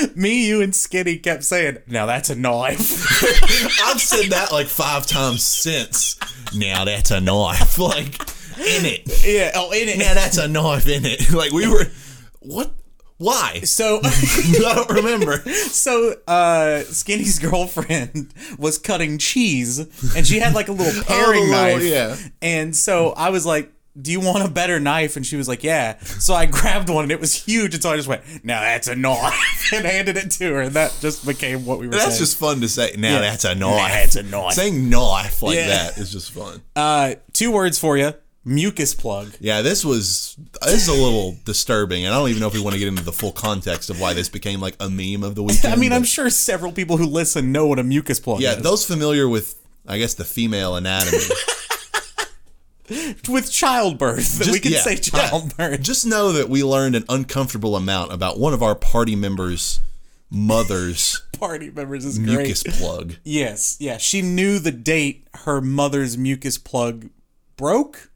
me, you, and Skinny kept saying, "Now that's a knife." I've said that like five times since. Now that's a knife. Like in it. yeah. Oh, in it. Now that's a knife in it. Like we were. What? Why? So, I don't remember. so uh, Skinny's girlfriend was cutting cheese, and she had like a little paring little- knife. yeah. And so I was like, "Do you want a better knife?" And she was like, "Yeah." So I grabbed one, and it was huge, and so I just went, "Now that's a knife," and handed it to her, and that just became what we were saying. That's saying. just fun to say. Now Yeah. that's a knife. that's a knife. Saying knife like Yeah. that is just fun. uh, two words for you: mucus plug. Yeah, this was this is a little disturbing, and I don't even know if we want to get into the full context of why this became like a meme of the weekend. I mean, I'm sure several people who listen know what a mucus plug yeah, is. those familiar with I guess the female anatomy. With childbirth, we can yeah, say yeah. childbirth. Just know that we learned an uncomfortable amount about one of our party members' mother's Party members is great. mucus plug. Yes, yeah. She knew the date her mother's mucus plug broke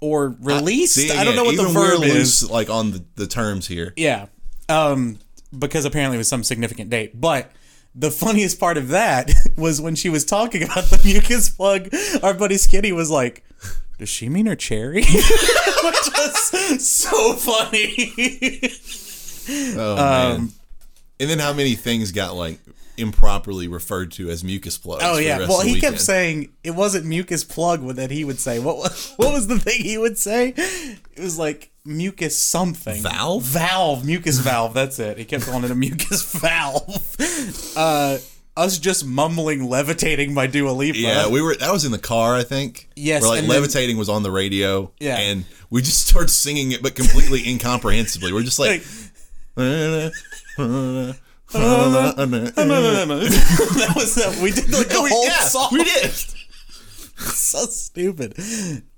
or released. See, I don't know what the verb loose, is. like on the, the terms here. Yeah, um, because apparently it was some significant date. But the funniest part of that was when she was talking about the mucus plug. Our buddy Skinny was like. Does she mean her cherry? Which was so funny. Oh Um, man! And then how many things got like improperly referred to as mucus plugs? Oh yeah. Well, he kept saying it wasn't mucus plug that he would say. What was what was the thing he would say? It was like mucus something. Valve? Valve. Mucus valve. That's it. He kept calling it a mucus valve. Uh, us just mumbling, levitating by Dua Lipa. Yeah, we were. That was in the car, I think. Yes, where like and then- levitating was on the radio. Yeah. and we just started singing it, but completely incomprehensibly. We're just like. Like, that was that. We did like the We- whole yeah, song. we did. so stupid.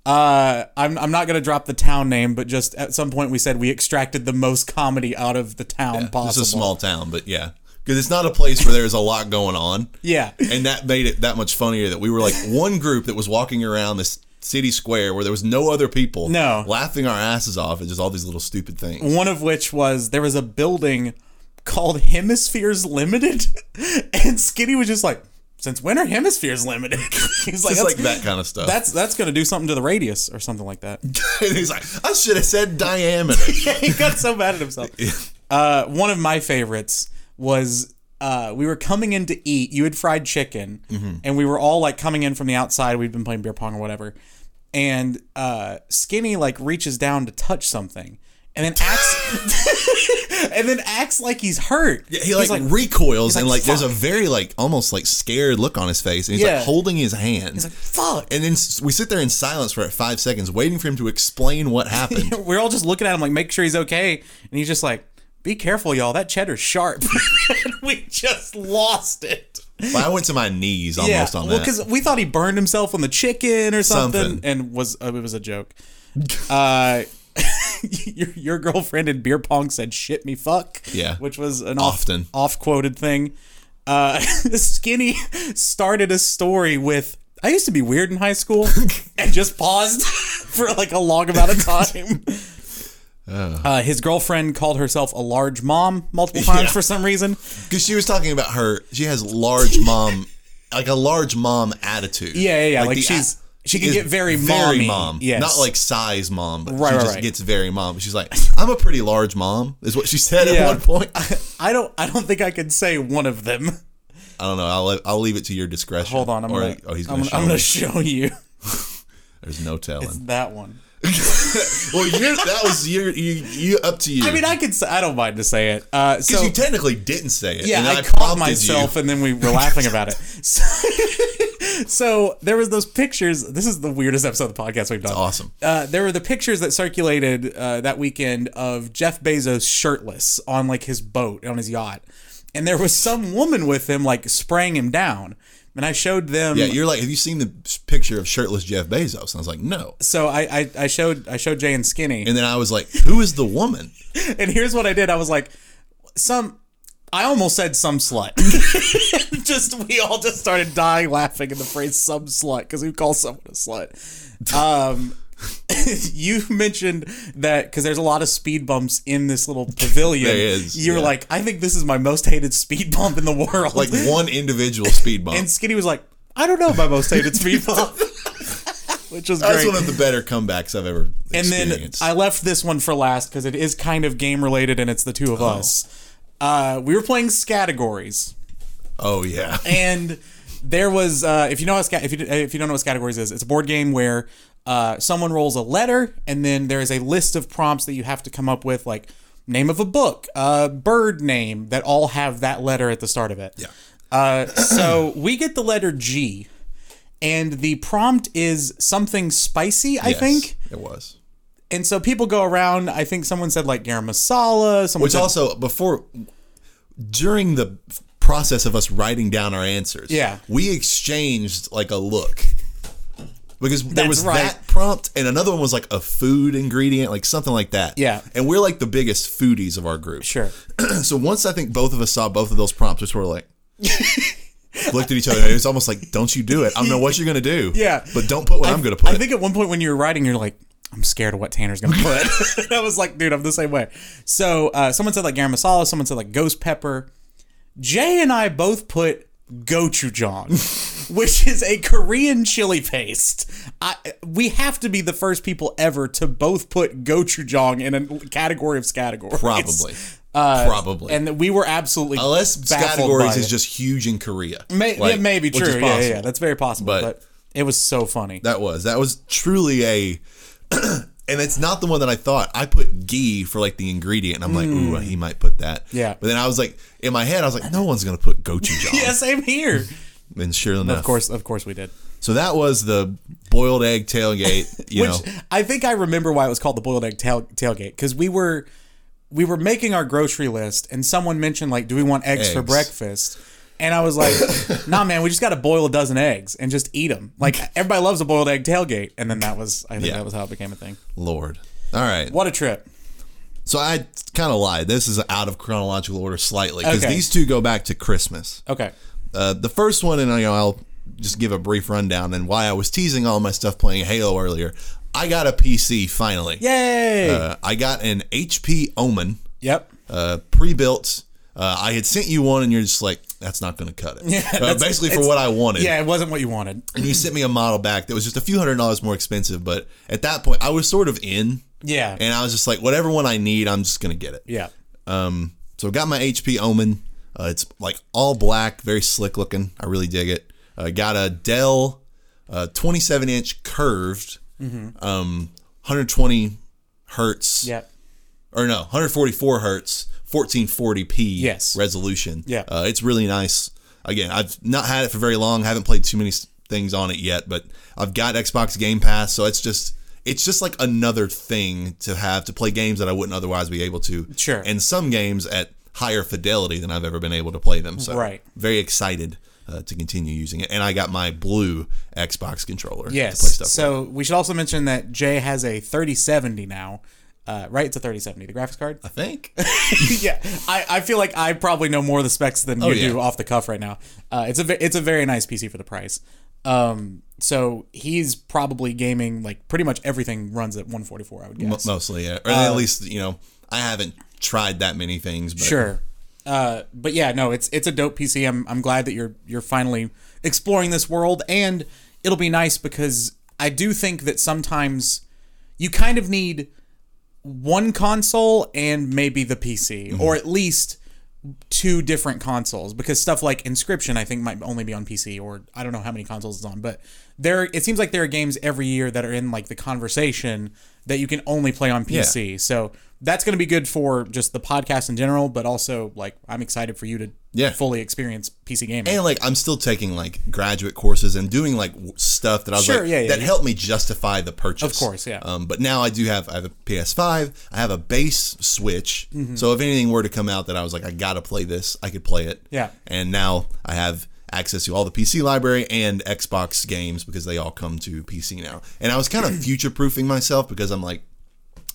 Uh, I'm I'm not gonna drop the town name, but just at some point we said we extracted the most comedy out of the town possible. It's a small town, but yeah, because it's not a place where there's a lot going on. Yeah. and that made it that much funnier that we were like one group that was walking around this city square where there was no other people. No. laughing our asses off at just all these little stupid things. One of which was there was a building called Hemispheres Limited, and Skinny was just like, "Since when are Hemispheres limited?" He's like, like that kind of stuff. That's that's gonna do something to the radius or something like that. and he's like, I should have said diameter. he got so mad at himself. Uh, one of my favorites was uh, we were coming in to eat. You had fried chicken, and we were all like coming in from the outside. We'd been playing beer pong or whatever, and uh, Skinny like reaches down to touch something, and then acts, and then acts like he's hurt. Yeah, He like, He's recoils and like, like there's a very like almost like scared look on his face, and he's Yeah. like holding his hand. He's like, "Fuck." and then we sit there in silence for five seconds, waiting for him to explain what happened. We're all just looking at him like, make sure he's okay, and he's just like, "Be careful, y'all. That cheddar's sharp." we just lost it. But I went to my knees almost on well, that. Well, because we thought he burned himself on the chicken or something, Something. and was uh, it was a joke. uh, your, your girlfriend in beer pong said "shit me fuck," Yeah. which was an Often. off quoted thing. Uh, Skinny started a story with. I used to be weird in high school and just paused for like a long amount of time. Uh, his girlfriend called herself a large mom multiple times Yeah. for some reason. Because she was talking about her, she has large mom, like a large mom attitude. Yeah, yeah, yeah. Like, the she's she can is get very very mommy. mom. Yes. Not like size mom, but Right, she right, just right. gets very mom. She's like, I'm a pretty large mom, is what she said Yeah. at one point. I don't I don't think I could say one of them. I don't know. I'll I'll leave it to your discretion. Hold on, I'm Or- gonna oh, he's I'm, gonna show I'm gonna me. show you There's no telling. that one. Well, you're, that was your you, you up to you. I mean, I could say I don't mind to say it. Uh, so you technically didn't say it. yeah, and I, I, caught myself, You. and then we were laughing about it. So, so there was those pictures. This is the weirdest episode of the podcast we've done. Awesome. Uh, there were the pictures that circulated uh, that weekend of Jeff Bezos shirtless on like his boat on his yacht, and there was some woman with him like spraying him down. And I showed them. Yeah, you're like, have you seen the picture of shirtless Jeff Bezos? And I was like, no. so I, I I showed I showed Jay and Skinny, And then I was like, who is the woman? and here's what I did. I was like, some. I almost said some slut. just we all just started dying laughing at the phrase "some slut" because who calls someone a slut? Um, you mentioned that because there's a lot of speed bumps in this little pavilion. There is, You're yeah. like, I think this is my most hated speed bump in the world. Like one individual speed bump. and Skinny was like, I don't know my most hated speed bump, which was great. That's great. one of the better comebacks I've ever seen. and then. I left this one for last because it is kind of game related and it's the two of us. Uh, we were playing categories. oh yeah. and there was uh, if you know what if you if you don't know what categories is, it's a board game where uh, someone rolls a letter and then there is a list of prompts that you have to come up with, like name of a book, uh, bird name that all have that letter at the start of it. Yeah. Uh, so we get the letter G, and the prompt is something spicy. I Yes, think. it was. And so people go around. I think someone said like garam masala. Someone Which said, also before during the process of us writing down our answers, Yeah. we exchanged like a look. Because there That's was right. that prompt and another one was like a food ingredient, like something like that. Yeah. And we're like the biggest foodies of our group. sure. So once I think both of us saw both of those prompts, we sort of like looked at each other and was almost like, Don't you do it. I don't know what you're gonna do. Yeah. But don't put what I, am gonna put. I think at one point when you were writing, you're like, I'm scared of what Tanner's gonna put. and I was like, dude, I'm the same way. So uh, someone said like garam masala, someone said like ghost pepper. Jay and I both put gochujang, which is a Korean chili paste. I, we have to be the first people ever to both put gochujang in a category of categories. Probably. Uh, Probably. And we were absolutely Unless categories is just huge in Korea. May, Like, yeah, maybe which true. Yeah, yeah, yeah, that's very possible. But- But, it was so funny. That was that was truly a, and it's not the one that I thought. I put ghee for like the ingredient, and I'm like, ooh, he might put that. Yeah. But then I was like, in my head, I was like, no one's gonna put gochujang. yeah, same here. And sure enough, Of course, of course we did. So that was the boiled egg tailgate. You Which know, I think I remember why it was called the boiled egg tail, tailgate because we were we were making our grocery list and someone mentioned like, do we want eggs, for breakfast? And I was like, nah, man, we just got to boil a dozen eggs and just eat them. Like everybody loves a boiled egg tailgate, and then that was I think Yeah. that was how it became a thing. Lord. All right. What a trip! So I kind of lied. This is out of chronological order slightly because Okay. these two go back to Christmas. Okay, Uh, the first one, and you know, I'll just give a brief rundown and why I was teasing all my stuff playing Halo earlier. I got a PC finally. yay! Uh, I got an HP Omen, yep. uh, pre-built. Uh, I had sent you one, and you're just like, "That's not going to cut it." uh, basically, for what I wanted. Yeah, it wasn't what you wanted. And you sent me a model back that was just a few hundred dollars more expensive, but at that point, I was sort of in, Yeah, and I was just like, "Whatever one I need, I'm just going to get it." yeah. Um, so I got my HP Omen. Uh, it's like all black, very slick looking. I really dig it. I got a Dell uh, 27 inch curved, um, 120 hertz, Yeah. or no, 144 hertz, 1440p Yes. resolution. Yeah. uh, it's really nice. Again, I've not had it for very long. haven't played too many things on it yet, but I've got Xbox Game Pass, so it's just it's just like another thing to have to play games that I wouldn't otherwise be able to. Sure. And some games at higher fidelity than I've ever been able to play them. So Right. very excited uh, to continue using it. And I got my blue Xbox controller. Yes. To play stuff with. so we should also mention that Jay has a 3070 now. Uh, right, it's a 3070, the graphics card. I think. yeah, I, I feel like I probably know more of the specs than you Oh, yeah. do off the cuff right now. Uh, it's a it's a very nice PC for the price. Um, so he's probably gaming like pretty much everything runs at 144. I would guess. Mostly, yeah. Or at least you know I haven't tried that many things. But Sure. Uh, but yeah, no, it's it's a dope PC. I'm I'm glad that you're you're finally exploring this world, and it'll be nice because I do think that sometimes you kind of need one console and maybe the PC, or at least two different consoles because stuff like Inscryption I think might only be on PC or I don't know how many consoles it's on but there it seems like there are games every year that are in like the conversation that you can only play on PC so that's going to be good for just the podcast in general but also like I'm excited for you to Yeah. fully experience PC gaming And like I'm still taking like graduate courses and doing like w- stuff that I was Sure, like yeah, yeah, that yeah. helped me justify the purchase. Of course, yeah. Um, but now I do have I have a PS5, I have a base Switch. Mm-hmm. So if anything were to come out that I was like I gotta play this, I could play it. Yeah. And now I have access to all the PC library and Xbox games because they all come to PC now. And I was kind of future proofing myself because I'm like,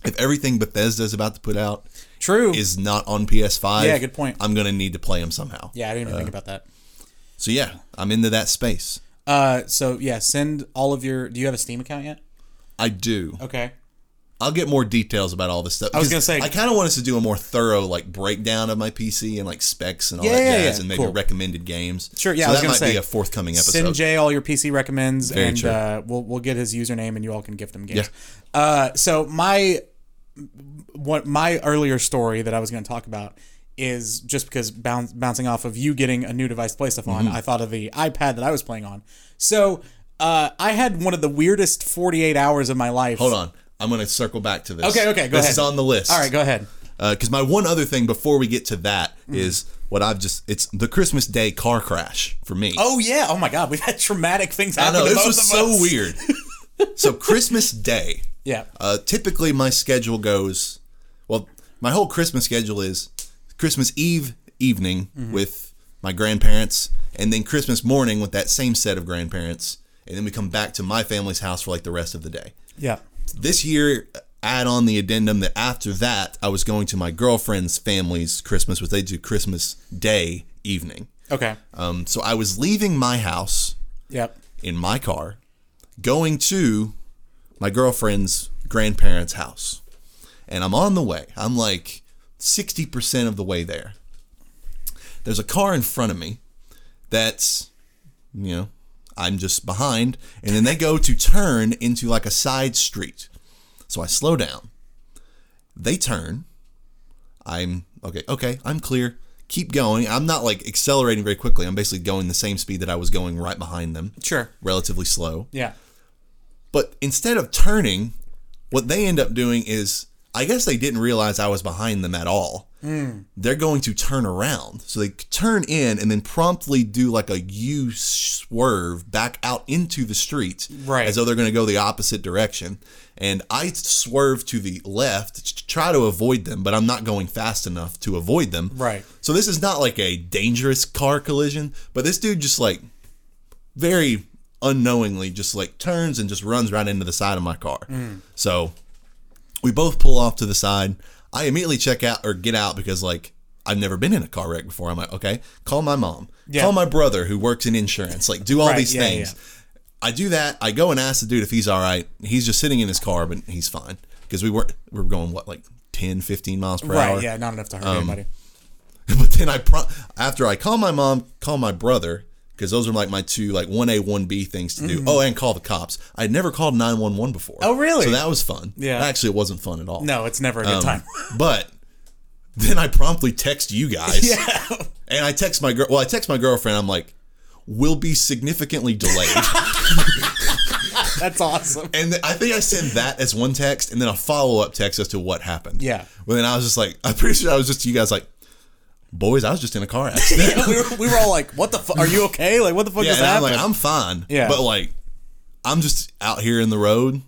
if everything Bethesda is about to put out true is not on PS5, Yeah, good point. I'm gonna need to play them somehow. yeah I didn't even think about that So yeah, I'm into that space. uh so yeah send all of your do you have a Steam account yet I do. Okay. I'll get more details about all this stuff. I was gonna say- I kind of want us to do a more thorough like breakdown of my PC and like specs and all Yeah, that yeah, jazz, yeah. and maybe Cool. recommended games. Sure, yeah, So I was that might say, be a forthcoming episode. Send Jay all your PC recommends, Very and uh, we'll we'll get his username, and you all can gift him games. Yeah. Uh, so my what my earlier story that I was going to talk about is just because bounce, bouncing off of you getting a new device to play stuff on, Mm-hmm. I thought of the iPad that I was playing on. So uh, I had one of the weirdest 48 hours of my life. Hold on, I'm going to circle back to this. Okay, okay, go this ahead. is on the list. All right, go ahead. Because my one other thing before we get to that is Mm-hmm. what I've just it's the Christmas Day car crash for me. Oh yeah! Oh my God, we've had traumatic things I happen. know to this was so us. weird. so Christmas Day. Yeah. Uh, typically, my schedule goes. Well, my whole Christmas schedule is Christmas Eve evening Mm-hmm. with my grandparents, and then Christmas morning with that same set of grandparents, and then we come back to my family's house for like the rest of the day. Yeah. This year, add on the addendum that after that, I was going to my girlfriend's family's Christmas, which they do Christmas Day evening. Okay. Um, so I was leaving my house Yep. in my car, going to my girlfriend's grandparents' house. And I'm on the way. I'm like 60% of the way there. There's a car in front of me that's, you know, I'm just behind. And then they go to turn into like a side street. So I slow down. They turn. I'm okay, okay, I'm clear. Keep going. I'm not like accelerating very quickly. I'm basically going the same speed that I was going right behind them Sure. relatively slow. Yeah. But instead of turning, what they end up doing is, I guess they didn't realize I was behind them at all. Mm. They're going to turn around. So they turn in and then promptly do like a U swerve back out into the street. Right. As though they're going to go the opposite direction. And I swerve to the left to try to avoid them, but I'm not going fast enough to avoid them. Right. So this is not like a dangerous car collision, but this dude just like very unknowingly just like turns and just runs right into the side of my car. Mm. So we both pull off to the side. I immediately check out or get out because like I've never been in a car wreck before. I'm like, okay, call my mom, Yeah. call my brother who works in insurance, like do all Right, these yeah, things. I do that. I go and ask the dude if he's all right. He's just sitting in his car, but he's fine because we were we were going what like 10, 15 miles per hour. Right. hour. Yeah. Not enough to hurt Um, anybody. But then I pro- after I call my mom, call my brother because those are like my two like one A one B things to do. Oh, and call the cops. I'd never called nine one one before. Mm-hmm. Oh, really? So that was fun. Yeah. Actually, it wasn't fun at all. No, it's never a good Um, time. but then I promptly text you guys. yeah. And I text my girl. Well, I text my girlfriend. I'm like, "Will be significantly delayed." That's awesome. And th- I think I sent that as one text, and then a follow up text as to what happened. Yeah. Well, then I was just like, I'm pretty sure I was just you guys like, boys, I was just in a car accident. we, were, we were all like, "What the fuck? Are you okay? Like, what the fuck yeah, just and I'm like, I'm fine. Yeah. But like, I'm just out here in the road,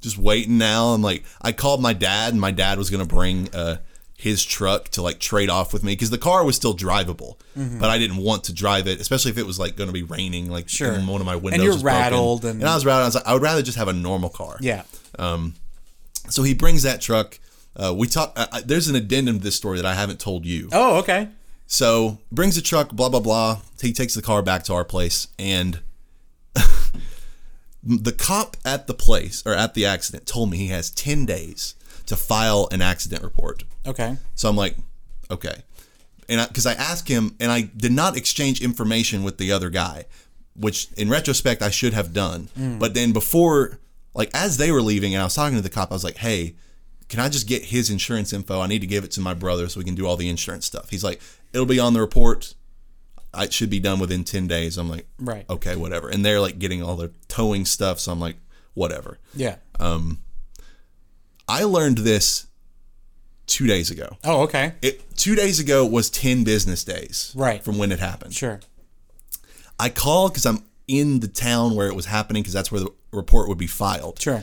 just waiting now. I'm like, I called my dad, and my dad was gonna bring uh, his truck to like trade off with me because the car was still drivable, but I didn't want to drive it, especially if it was like gonna be raining. Like, Sure. one of my windows you're was rattled and- and I was rattled. I was like, I would rather just have a normal car. yeah. Um, So he brings that truck. Uh, we talk. Uh, uh, there's an addendum to this story that I haven't told you. Oh, okay. So brings the truck, blah blah blah. He takes the car back to our place, and the cop at the place or at the accident told me he has ten days to file an accident report. Okay. So I'm like, okay, and because I, asked him, and I did not exchange information with the other guy, which in retrospect I should have done. But then before, like as they were leaving, and I was talking to the cop, I was like, hey. Can I just get his insurance info? I need to give it to my brother so we can do all the insurance stuff. He's like, it'll be on the report. It should be done within 10 days. I'm like, Right. okay, whatever. And they're like getting all the towing stuff. So I'm like, whatever. Yeah. Um, I learned this two days ago. Oh, okay. It two days ago was ten business days, Right. from when it happened. Sure. I called because I'm in the town where it was happening because that's where the report would be filed. Sure.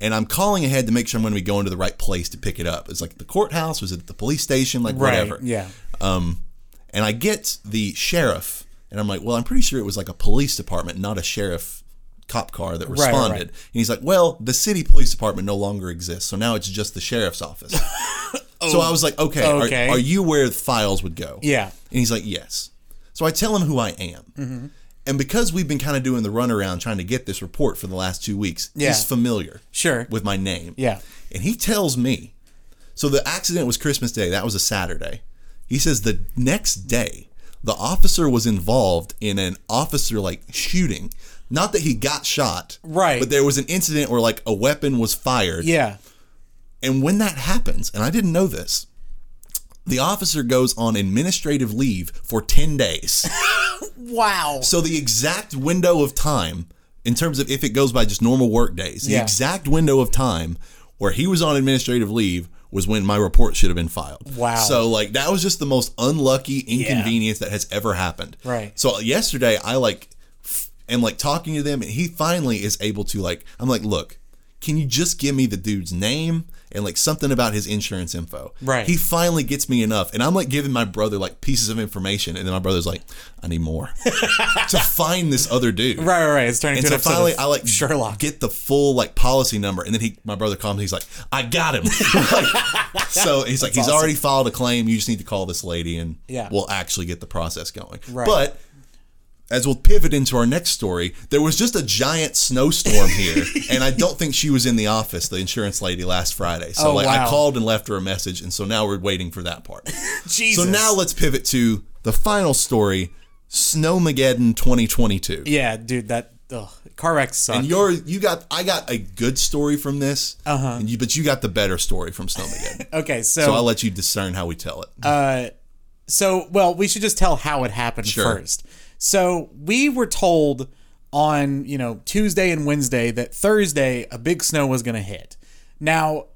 And I'm calling ahead to make sure I'm going to be going to the right place to pick it up. It's like the courthouse, was it the police station, like Right. whatever. Yeah. And I get the sheriff, and I'm like, well, I'm pretty sure it was like a police department, not a sheriff cop car that right, right. responded. And he's like, well, the city police department no longer exists, so now it's just the sheriff's office. So I was like, okay, are- Are, you where the files would go? Yeah. And he's like, yes. So I tell him who I am. Mm-hmm. And because we've been kind of doing the runaround trying to get this report for the last two weeks, Yeah. he's familiar Sure. with my name. Yeah. And he tells me, so the accident was Christmas Day. That was a Saturday. He says the next day, the officer was involved in an officer like shooting. Not that he got shot, Right. But there was an incident where like a weapon was fired. Yeah. And when that happens, and I didn't know this, the officer goes on administrative leave for 10 days. Wow. So the exact window of time, in terms of if it goes by just normal work days, the Yeah. exact window of time where he was on administrative leave was when my report should have been filed. Wow. So like that was just the most unlucky inconvenience that has ever happened. Right. So yesterday I like f- am like talking to them and he finally is able to like I'm like, look, can you just give me the dude's name and like something about his insurance info? Right. He finally gets me enough. And I'm like giving my brother like pieces of information and then my brother's like, I need more. to find this other dude. Right, right, right. It's turning And into so finally, I like Sherlock. get the full like policy number, and then he, my brother calls me. He's like, "I got him." Like, so he's like, "He's awesome. already filed a claim. You just need to call this lady, and Yeah. we'll actually get the process going." Right. But as we'll pivot into our next story, there was just a giant snowstorm here, and I don't think she was in the office, the insurance lady, last Friday. So Oh, like, I called and left her a message, and so now we're waiting for that part. Jesus. so now let's pivot to the final story, Snowmageddon 2022. Yeah, dude, that ugh, car wrecks suck. And you're you got I got a good story from this, uh-huh. you, but you got the better story from Snowmageddon. okay, so so I'll let you discern how we tell it. Uh, So, well, we should just tell how it happened Sure. first. So, we were told on, you know, Tuesday and Wednesday that Thursday a big snow was going to hit. Now,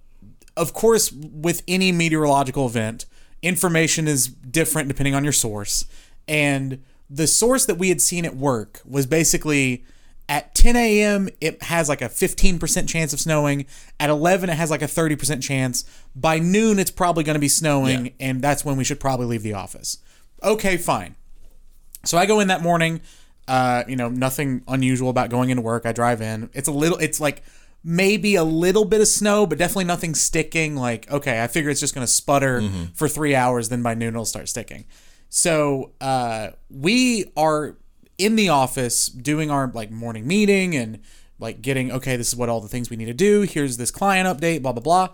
of course, with any meteorological event, information is different depending on your source. And the source that we had seen at work was basically at 10 a.m., it has like a 15% chance of snowing. At 11, it has like a 30% chance. By noon, it's probably going to be snowing, Yeah. and that's when we should probably leave the office. Okay, fine. So I go in that morning. Uh, you know, nothing unusual about going into work. I drive in. It's a little. It's like maybe a little bit of snow, but definitely nothing sticking. Like, okay, I figure it's just gonna sputter for three hours. Then by noon it'll start sticking. So uh, we are in the office doing our like morning meeting and like getting okay. This is what all the things we need to do. Here's this client update. Blah blah blah.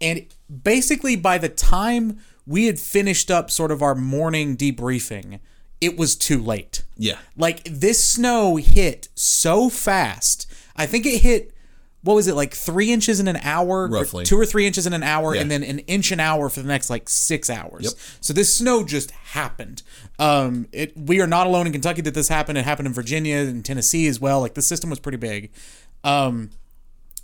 And basically, by the time we had finished up sort of our morning debriefing, it was too late. yeah. Like this snow hit so fast. I think it hit what was it like three inches in an hour, Or Roughly. two or three inches in an hour, Yeah. and then an inch an hour for the next like six hours. Yep. So this snow just happened. Um, it we are not alone in Kentucky that this happened. It happened in Virginia and Tennessee as well. Like the system was pretty big. Um,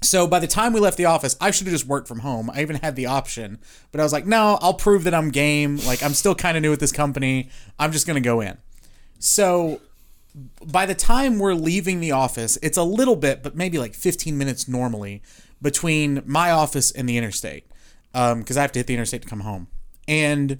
so by the time we left the office, I should have just worked from home. I even had the option, but I was like, no, I'll prove that I'm game. Like I'm still kind of new at this company. I'm just gonna go in. So by the time we're leaving the office, it's a little bit, but maybe like 15 minutes normally between my office and the interstate, because I have to hit the interstate to come home. And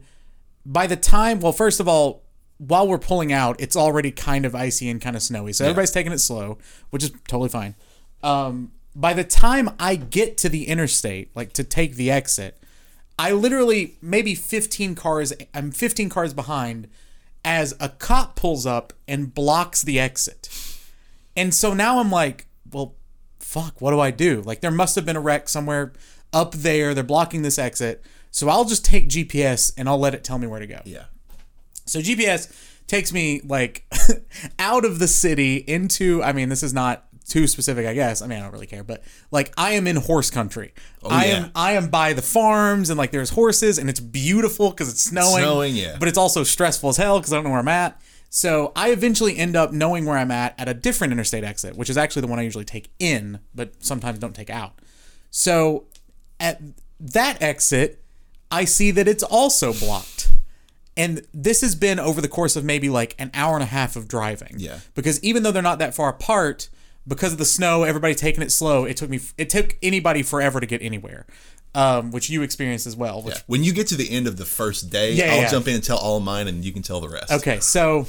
by the time, well, first of all, while we're pulling out, it's already kind of icy and kind of snowy. So everybody's taking it slow, which is totally fine. Um, by the time I get to the interstate, like to take the exit, I literally maybe 15 cars, I'm 15 cars behind as a cop pulls up and blocks the exit. And so now I'm like, well, fuck, what do I do? Like there must have been a wreck somewhere up there. They're blocking this exit. So I'll just take GPS and I'll let it tell me where to go. Yeah. So GPS takes me like out of the city into I mean this is not too specific I guess. I mean I don't really care, but like I am in horse country. Oh, I yeah. am I am by the farms and like there's horses and it's beautiful cuz it's snowing. Snowing, yeah. But it's also stressful as hell cuz I don't know where I'm at. So I eventually end up knowing where I'm at at a different interstate exit, which is actually the one I usually take in, but sometimes don't take out. So at that exit, I see that it's also blocked. And this has been over the course of maybe like an hour and a half of driving. Yeah. Because even though they're not that far apart, because of the snow, everybody taking it slow, it took me it took anybody forever to get anywhere. Um, which you experienced as well. Which When you get to the end of the first day, Yeah, I'll yeah. jump in and tell all of mine, and you can tell the rest. Okay, so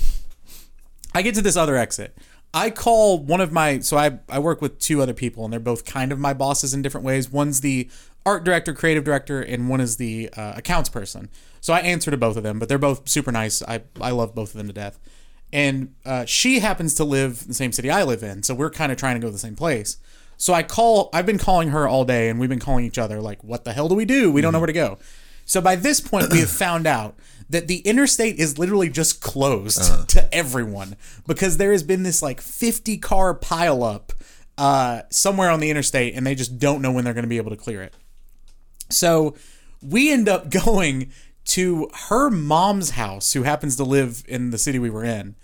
I get to this other exit. I call one of my so I I work with two other people and they're both kind of my bosses in different ways. One's the art director, creative director, and one is the uh, accounts person. So I answer to both of them, but they're both super nice. I I love both of them to death. And uh, she happens to live in the same city I live in, so we're kind of trying to go to the same place. So I call. I've been calling her all day, and we've been calling each other like, "What the hell do we do? We don't know where to go." So by this point, we have found out that the interstate is literally just closed to everyone because there has been this like 50 car pileup uh, somewhere on the interstate, and they just don't know when they're going to be able to clear it. So we end up going to her mom's house, who happens to live in the city we were in.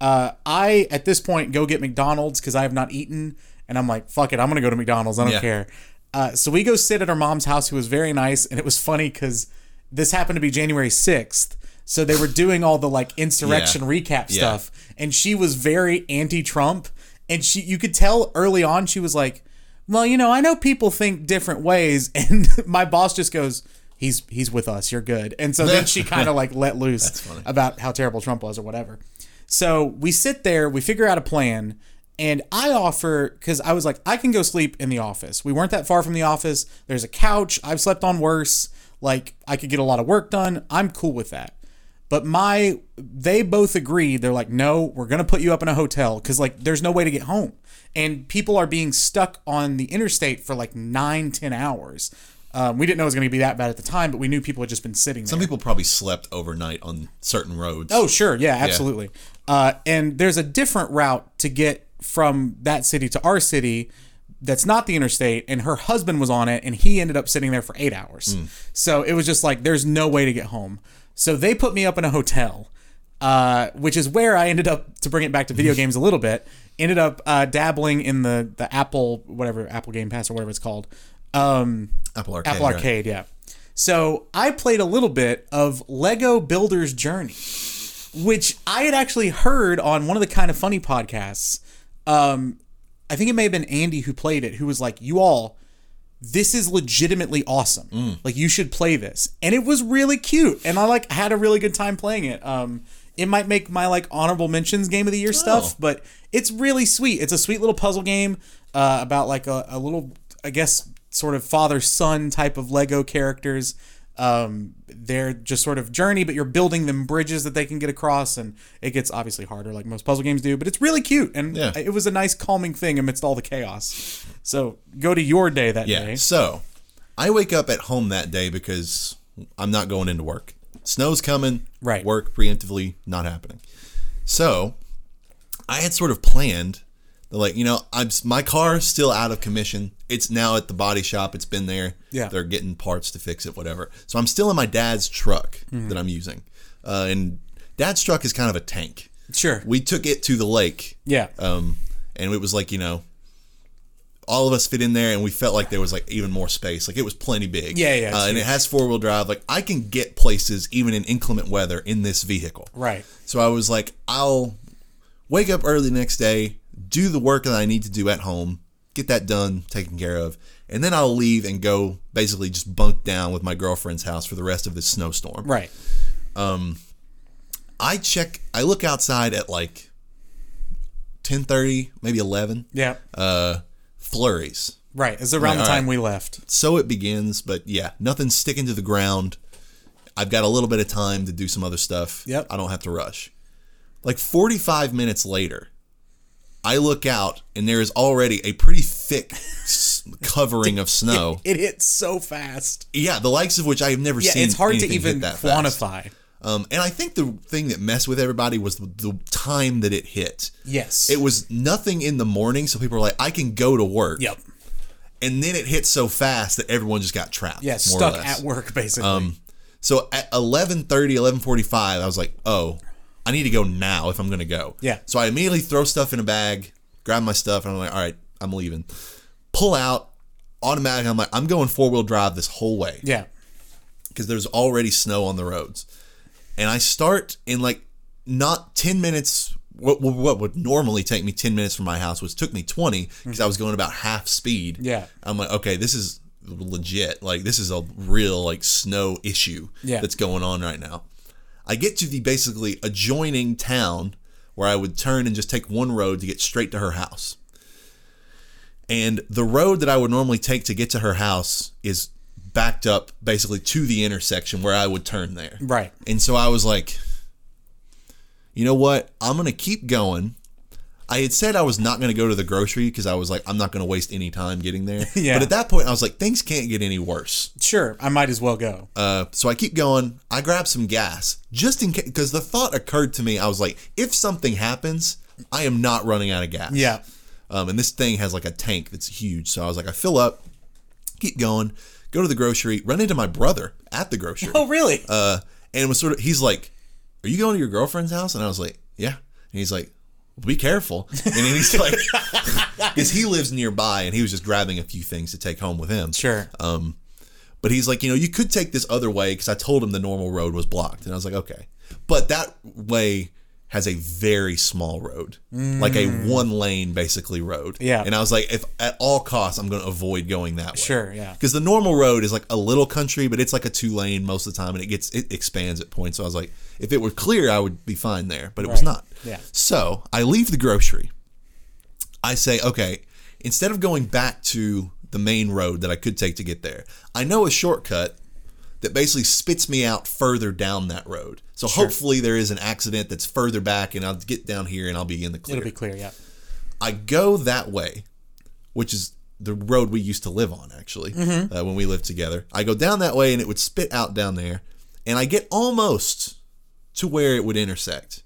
Uh, I, at this point, go get McDonald's because I have not eaten. And I'm like, fuck it, I'm going to go to McDonald's. I don't Yeah. care. Uh, so we go sit at her mom's house, who was very nice. And it was funny because this happened to be January 6th. So they were doing all the like insurrection Yeah. recap Yeah. stuff. And she was very anti Trump. And she, you could tell early on, she was like, well, you know, I know people think different ways, and my boss just goes, "He's he's with us. You're good." And so then she kind of like let loose about how terrible Trump was or whatever. So we sit there, we figure out a plan, and I offer because I was like, I can go sleep in the office. We weren't that far from the office. There's a couch. I've slept on worse. Like I could get a lot of work done. I'm cool with that. But my, they both agreed. They're like, no, we're gonna put you up in a hotel because like there's no way to get home, and people are being stuck on the interstate for like nine, ten hours. Um, we didn't know it was gonna be that bad at the time, but we knew people had just been sitting there. Some people probably slept overnight on certain roads. Oh, sure. Yeah, absolutely. Uh, and there's a different route to get from that city to our city that's not the interstate. And her husband was on it, and he ended up sitting there for eight hours. So it was just like, there's no way to get home. So they put me up in a hotel, uh, which is where I ended up, to bring it back to video games a little bit, ended up uh, dabbling in the, the Apple, whatever, Apple Game Pass or whatever it's called. Um, Apple Arcade. Apple right. Yeah. So I played a little bit of Lego Builder's Journey, which I had actually heard on one of the Kinda Funny podcasts. Um, I think it may have been Andy who played it, who was like, "You all, this is legitimately awesome. Like you should play this." And it was really cute, and I like had a really good time playing it. Um, it might make my like honorable mentions game of the year stuff, but it's really sweet. It's a sweet little puzzle game uh, about like a, a little, I guess, sort of father son type of Lego characters. Um, they're just sort of journey, but you're building them bridges that they can get across, and it gets obviously harder, like most puzzle games do. But it's really cute, and Yeah. it was a nice calming thing amidst all the chaos. So go to your day that Yeah. day. So I wake up at home that day because I'm not going into work. Snow's coming. Right. Work preemptively not happening. So I had sort of planned that, like, you know, I'm my car's still out of commission. It's now at the body shop. It's been there. Yeah. They're getting parts to fix it, whatever. So I'm still in my dad's truck Mm-hmm. that I'm using. Uh, and dad's truck is kind of a tank. Sure. We took it to the lake Yeah. um, and it was like you know all of us fit in there and we felt like there was like even more space like it was plenty big Yeah, yeah, uh, and it has four-wheel drive like i can get places even in inclement weather in this vehicle right. so i was like i'll wake up early the next day do the work that i need to do at home get that done taken care of and then i'll leave and go basically just bunk down with my girlfriend's house for the rest of this snowstorm Right. i check i look outside at like 10:30 maybe 11 Yeah. uh, flurries. right. It's around Right, the time alright. we left. So it begins, but yeah, nothing's sticking to the ground. I've got a little bit of time to do some other stuff. Yep. I don't have to rush. Like 45 minutes later, I look out and there is already a pretty thick covering of snow. It hit so fast. Yeah, the likes of which I have never Yeah, seen. it's hard to even fast. quantify. Um, and I think the thing that messed with everybody was the, the time that it hit. Yes. It was nothing in the morning, so people were like, "I can go to work." Yep. and then it hit so fast that everyone just got trapped. Yeah. Stuck at work basically. Um, so at 11:30, 11:45, I was like, "Oh, I need to go now if I'm going to go." Yeah. So I immediately throw stuff in a bag, grab my stuff, and I'm like, "All right, I'm leaving." Pull out automatically. I'm like, "I'm going four wheel drive this whole way." yeah. because there's already snow on the roads. And I start in like not 10 minutes. What, what would normally take me 10 minutes from my house, which took me 20 because I was going about half speed. Yeah. I'm like, okay, this is legit. Like, this is a real like snow issue Yeah. that's going on right now. I get to the basically adjoining town where I would turn and just take one road to get straight to her house. And the road that I would normally take to get to her house is backed up basically to the intersection where I would turn there. Right. And so I was like, you know what? I'm going to keep going. I had said I was not going to go to the grocery because I was like, I'm not going to waste any time getting there. Yeah. But at that point, I was like, things can't get any worse. Sure, I might as well go. Uh, so I keep going. I grab some gas just in case, because the thought occurred to me. I was like, if something happens, I am not running out of gas. Yeah. Um, and this thing has like a tank that's huge. So I was like, I fill up, keep going, go to the grocery, run into my brother at the grocery. Oh, really? Uh, and was sort of, he's like, Are you going to your girlfriend's house? And I was like, Yeah. And he's like, Be careful. And he's like, Because he lives nearby and he was just grabbing a few things to take home with him. sure. Um, but he's like, you know, you could take this other way because I told him the normal road was blocked, and I was like, okay, but that way has a very small road, like a one lane basically road. Mm. Yeah. and I was like, if at all costs, I'm going to avoid going that way. Sure, yeah. because the normal road is like a little country, but it's like a two lane most of the time, and it gets it expands at points. So I was like, if it were clear, I would be fine there, but it was not. Yeah. So I leave the grocery. I say, okay, instead of going back to the main road that I could take to get there, I know a shortcut that basically spits me out further down that road. So hopefully there is an accident that's further back and I'll get down here and I'll be in the clear. It'll be clear, yeah. I go that way, which is the road we used to live on actually Mm-hmm. uh, when we lived together. I go down that way and it would spit out down there, and I get almost to where it would intersect,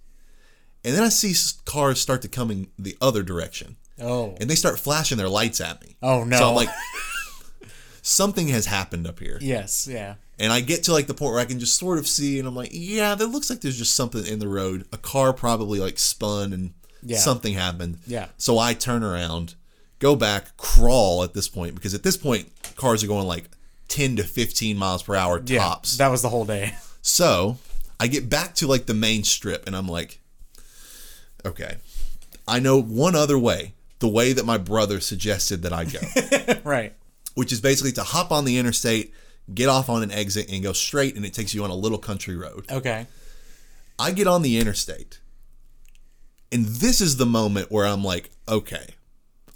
and then I see cars start to come in the other direction, Oh. and they start flashing their lights at me. Oh, no. So I'm like, something has happened up here, Yes, yeah. And I get to like the point where I can just sort of see, and I'm like, yeah, that looks like there's just something in the road. A car probably like spun and Yeah. something happened. Yeah. So I turn around, go back, crawl at this point because at this point cars are going like 10 to 15 miles per hour Yeah. tops. That was the whole day. So I get back to like the main strip and I'm like, okay, I know one other way, the way that my brother suggested that I go, right. which is basically to hop on the interstate, get off on an exit and go straight and it takes you on a little country road. Okay. I get on the interstate, and this is the moment where I'm like, okay.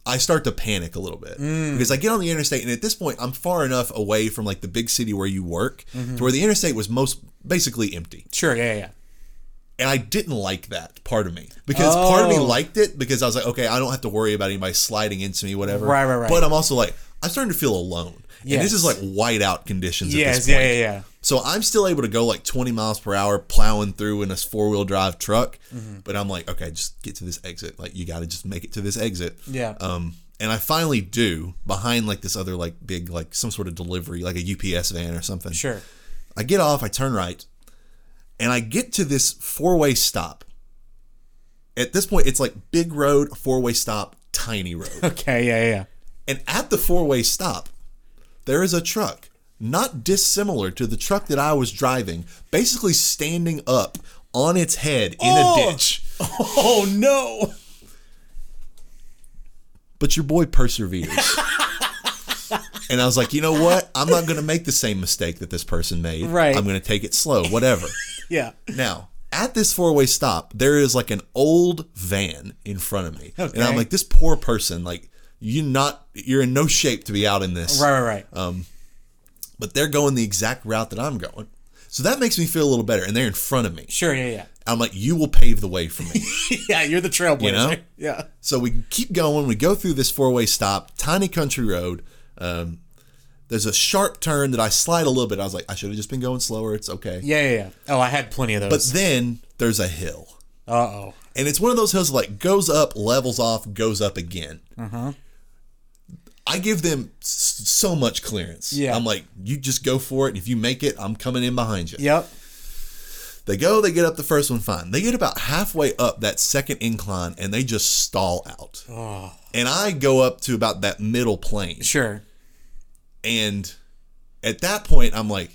I start to panic a little bit mm. because I get on the interstate, and at this point, I'm far enough away from like the big city where you work mm-hmm. to where the interstate was most basically empty. Sure, yeah, yeah. And I didn't like that part of me because part of me Oh. liked it because I was like, okay, I don't have to worry about anybody sliding into me, whatever. Right, right, right. But I'm also like, I'm starting to feel alone. And this is like whiteout conditions at this point. yeah, yeah. yeah. So I'm still able to go like 20 miles per hour plowing through in a four wheel drive truck. Mm-hmm. But I'm like, okay, just get to this exit. Like, you got to just make it to this exit. Yeah. Um, and I finally do behind like this other like big, like some sort of delivery, like a UPS van or something. Sure. I get off, I turn right, and I get to this four way stop. At this point, it's like big road, four way stop, tiny road. Okay, yeah, yeah, yeah. And at the four way stop, there is a truck, not dissimilar to the truck that I was driving, basically standing up on its head in Oh! a ditch. Oh no. But your boy perseveres. and I was like, you know what? I'm not going to make the same mistake that this person made. Right. I'm going to take it slow, whatever. Yeah. Now, at this four way stop, there is like an old van in front of me. And I'm like, this poor person, like, you not you're in no shape to be out in this. Right, right, right. But they're going the exact route that I'm going. So that makes me feel a little better. And they're in front of me. sure, yeah, yeah. I'm like, you will pave the way for me. yeah, you're the trailblazer. You know? Yeah. so we keep going. We go through this four way stop, tiny country road. Um, there's a sharp turn that I slide a little bit. I was like, I should have just been going slower. It's okay. Yeah, yeah, yeah. Oh, I had plenty of those. But then there's a hill. Uh oh. And it's one of those hills that, like goes up, levels off, goes up again. Uh-huh. I give them so much clearance. Yeah. I'm like, you just go for it. And if you make it, I'm coming in behind you. Yep. They go, they get up the first one fine. They get about halfway up that second incline and they just stall out. Oh. And I go up to about that middle plane. Sure. And at that point, I'm like,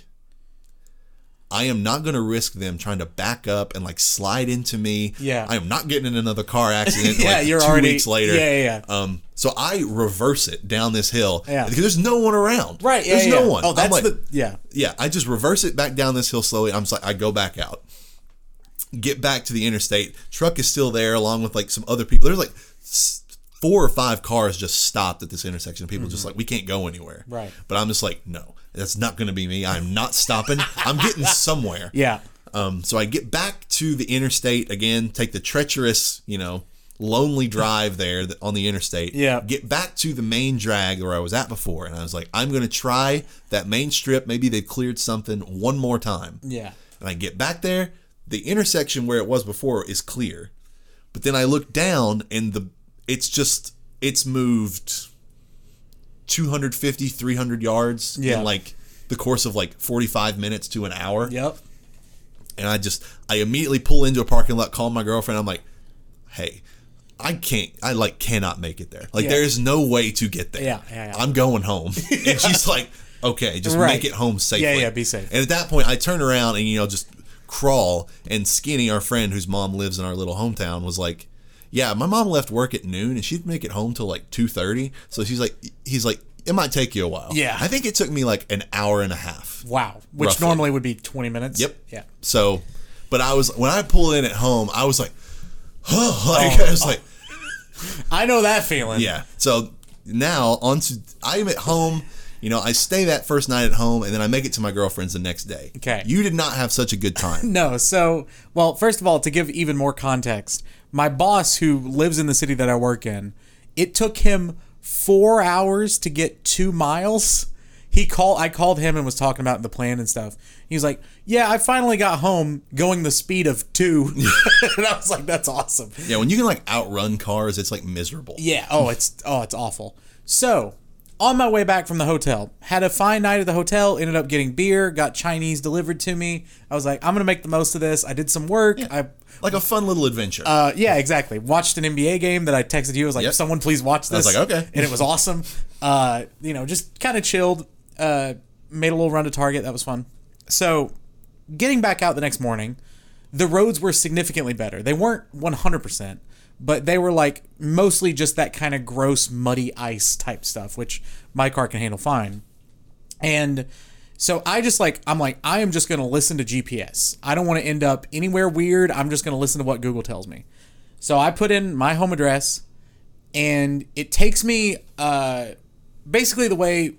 I am not going to risk them trying to back up and like slide into me. Yeah. I am not getting in another car accident Yeah, like you're two already- weeks later. yeah, yeah, yeah. Um, so I reverse it down this hill Yeah. because there's no one around. Right, yeah. There's yeah. no one. Oh, that's like, the yeah. yeah, I just reverse it back down this hill slowly. I'm just like, I go back out, get back to the interstate. Truck is still there, along with like some other people. There's like four or five cars just stopped at this intersection. People just like, we can't go anywhere. Mm-hmm. Right. But I'm just like, no, that's not going to be me. I'm not stopping. I'm getting somewhere. Yeah. Um, so I get back to the interstate again, take the treacherous, you know, lonely drive there on the interstate. Yeah. Get back to the main drag where I was at before, and I was like, I'm going to try that main strip. Maybe they've cleared something one more time. Yeah. And I get back there, the intersection where it was before is clear. But then I look down and the it's just it's moved 250 300 yards Yeah. in like the course of like 45 minutes to an hour. Yep. And I just I immediately pull into a parking lot, call my girlfriend. I'm like, "Hey, I can't I like cannot make it there. Like Yeah. there is no way to get there. Yeah, yeah, yeah. I'm going home." and she's like, "Okay, just Right. make it home safely." Yeah, yeah, be safe. And at that point, I turn around and you know just crawl. And Skinny, our friend whose mom lives in our little hometown, was like, "Yeah, my mom left work at noon and she'd make it home till like two thirty. So she's like, he's like, it might take you a while. Yeah. I think it took me like an hour and a half. Wow. Which Roughly. normally would be 20 minutes. Yep. Yeah. So, but I was when I pulled in at home, I was like, huh, like Oh. I was like, I know that feeling. yeah. So now onto I'm at home. You know, I stay that first night at home, and then I make it to my girlfriend's the next day. Okay. You did not have such a good time. No, so well, first of all, to give even more context, my boss who lives in the city that I work in, it took him four hours to get two miles. He called I called him and was talking about the plan and stuff. He's like, Yeah, I finally got home going the speed of two. and I was like, That's awesome. yeah, when you can like outrun cars, it's like miserable. Yeah. Oh, it's oh, it's awful. So, on my way back from the hotel, had a fine night at the hotel. Ended up getting beer, got Chinese delivered to me. I was like, I'm gonna make the most of this. I did some work. I Like a fun little adventure. uh, yeah, exactly. Watched an NBA game that I texted you. I was like, Yep. someone please watch this. I was like, okay. And it was awesome. Uh, you know, just kind of chilled. Uh, made a little run to Target. That was fun. So, getting back out the next morning, the roads were significantly better. They weren't 100%, but they were like mostly just that kind of gross, muddy ice type stuff, which my car can handle fine. And so I just like I'm like I am just going to listen to GPS. I don't want to end up anywhere weird. I'm just going to listen to what Google tells me. So I put in my home address and it takes me uh basically the way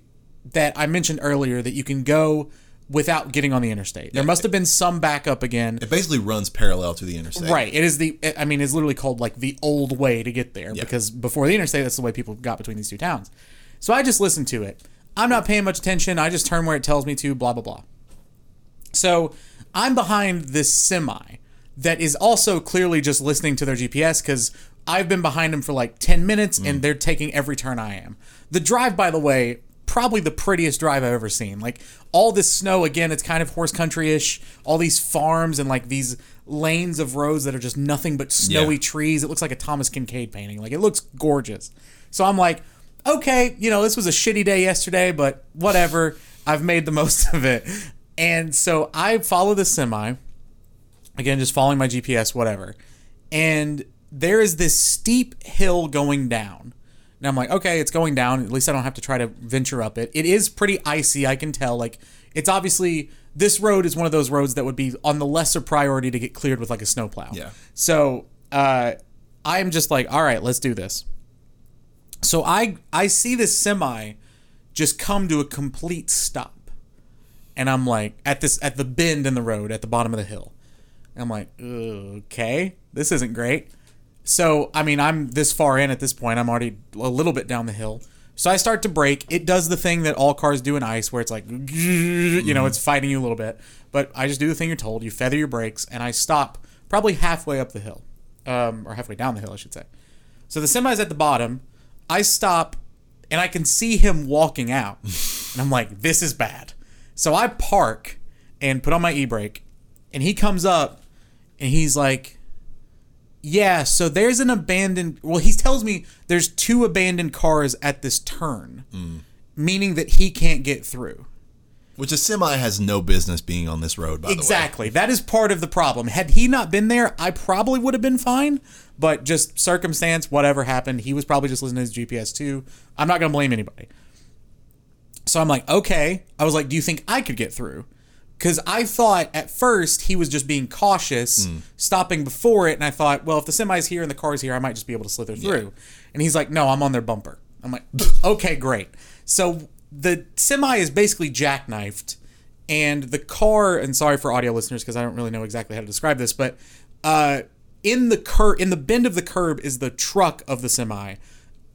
that I mentioned earlier that you can go without getting on the interstate. There must have been some backup again. it basically runs parallel to the interstate. Right. It is the. I mean, it's literally called like the old way to get there yeah. because before the interstate, that's the way people got between these two towns. So I just listened to it. I'm not paying much attention. I just turn where it tells me to. Blah blah blah. So I'm behind this semi that is also clearly just listening to their GPS because I've been behind them for like 10 minutes mm. and they're taking every turn I am. The drive, by the way, probably the prettiest drive I've ever seen. Like all this snow, again, it's kind of horse country ish. All these farms and like these lanes of roads that are just nothing but snowy Yeah. trees. It looks like a Thomas Kinkade painting. Like it looks gorgeous. So I'm like, okay, you know, this was a shitty day yesterday, but whatever. I've made the most of it. And so I follow the semi, again, just following my GPS, whatever. And there is this steep hill going down. And I'm like, okay, it's going down. At least I don't have to try to venture up it. It is pretty icy, I can tell. Like, it's obviously, this road is one of those roads that would be on the lesser priority to get cleared with like a snowplow. Yeah. So uh, I'm just like, all right, let's do this. So I I see this semi just come to a complete stop. And I'm like at this at the bend in the road at the bottom of the hill. And I'm like, okay, this isn't great. So, I mean, I'm this far in at this point. I'm already a little bit down the hill. So I start to brake. It does the thing that all cars do in ice where it's like, you know, it's fighting you a little bit. But I just do the thing you're told. You feather your brakes, and I stop probably halfway up the hill, um, or halfway down the hill, I should say. So the semi's at the bottom. I stop, and I can see him walking out. and I'm like, this is bad. So I park and put on my e brake, and he comes up, and he's like, yeah, so there's an abandoned. Well, he tells me there's two abandoned cars at this turn, hmm. meaning that he can't get through. Which a semi has no business being on this road, by the way. Exactly. That is part of the problem. Had he not been there, I probably would have been fine. But just circumstance, whatever happened, he was probably just listening to his GPS too. I'm not going to blame anybody. So I'm like, okay. I was like, do you think I could get through? Because I thought at first he was just being cautious, stopping before it. And I thought, well, if the semi's here and the car's here, I might just be able to slither through. And he's like, no, I'm on their bumper. I'm like, okay, great. So the semi is basically jackknifed and the car. And sorry for audio listeners because I don't really know exactly how to describe this, but uh, in the cur in the bend of the curb is the truck of the semi,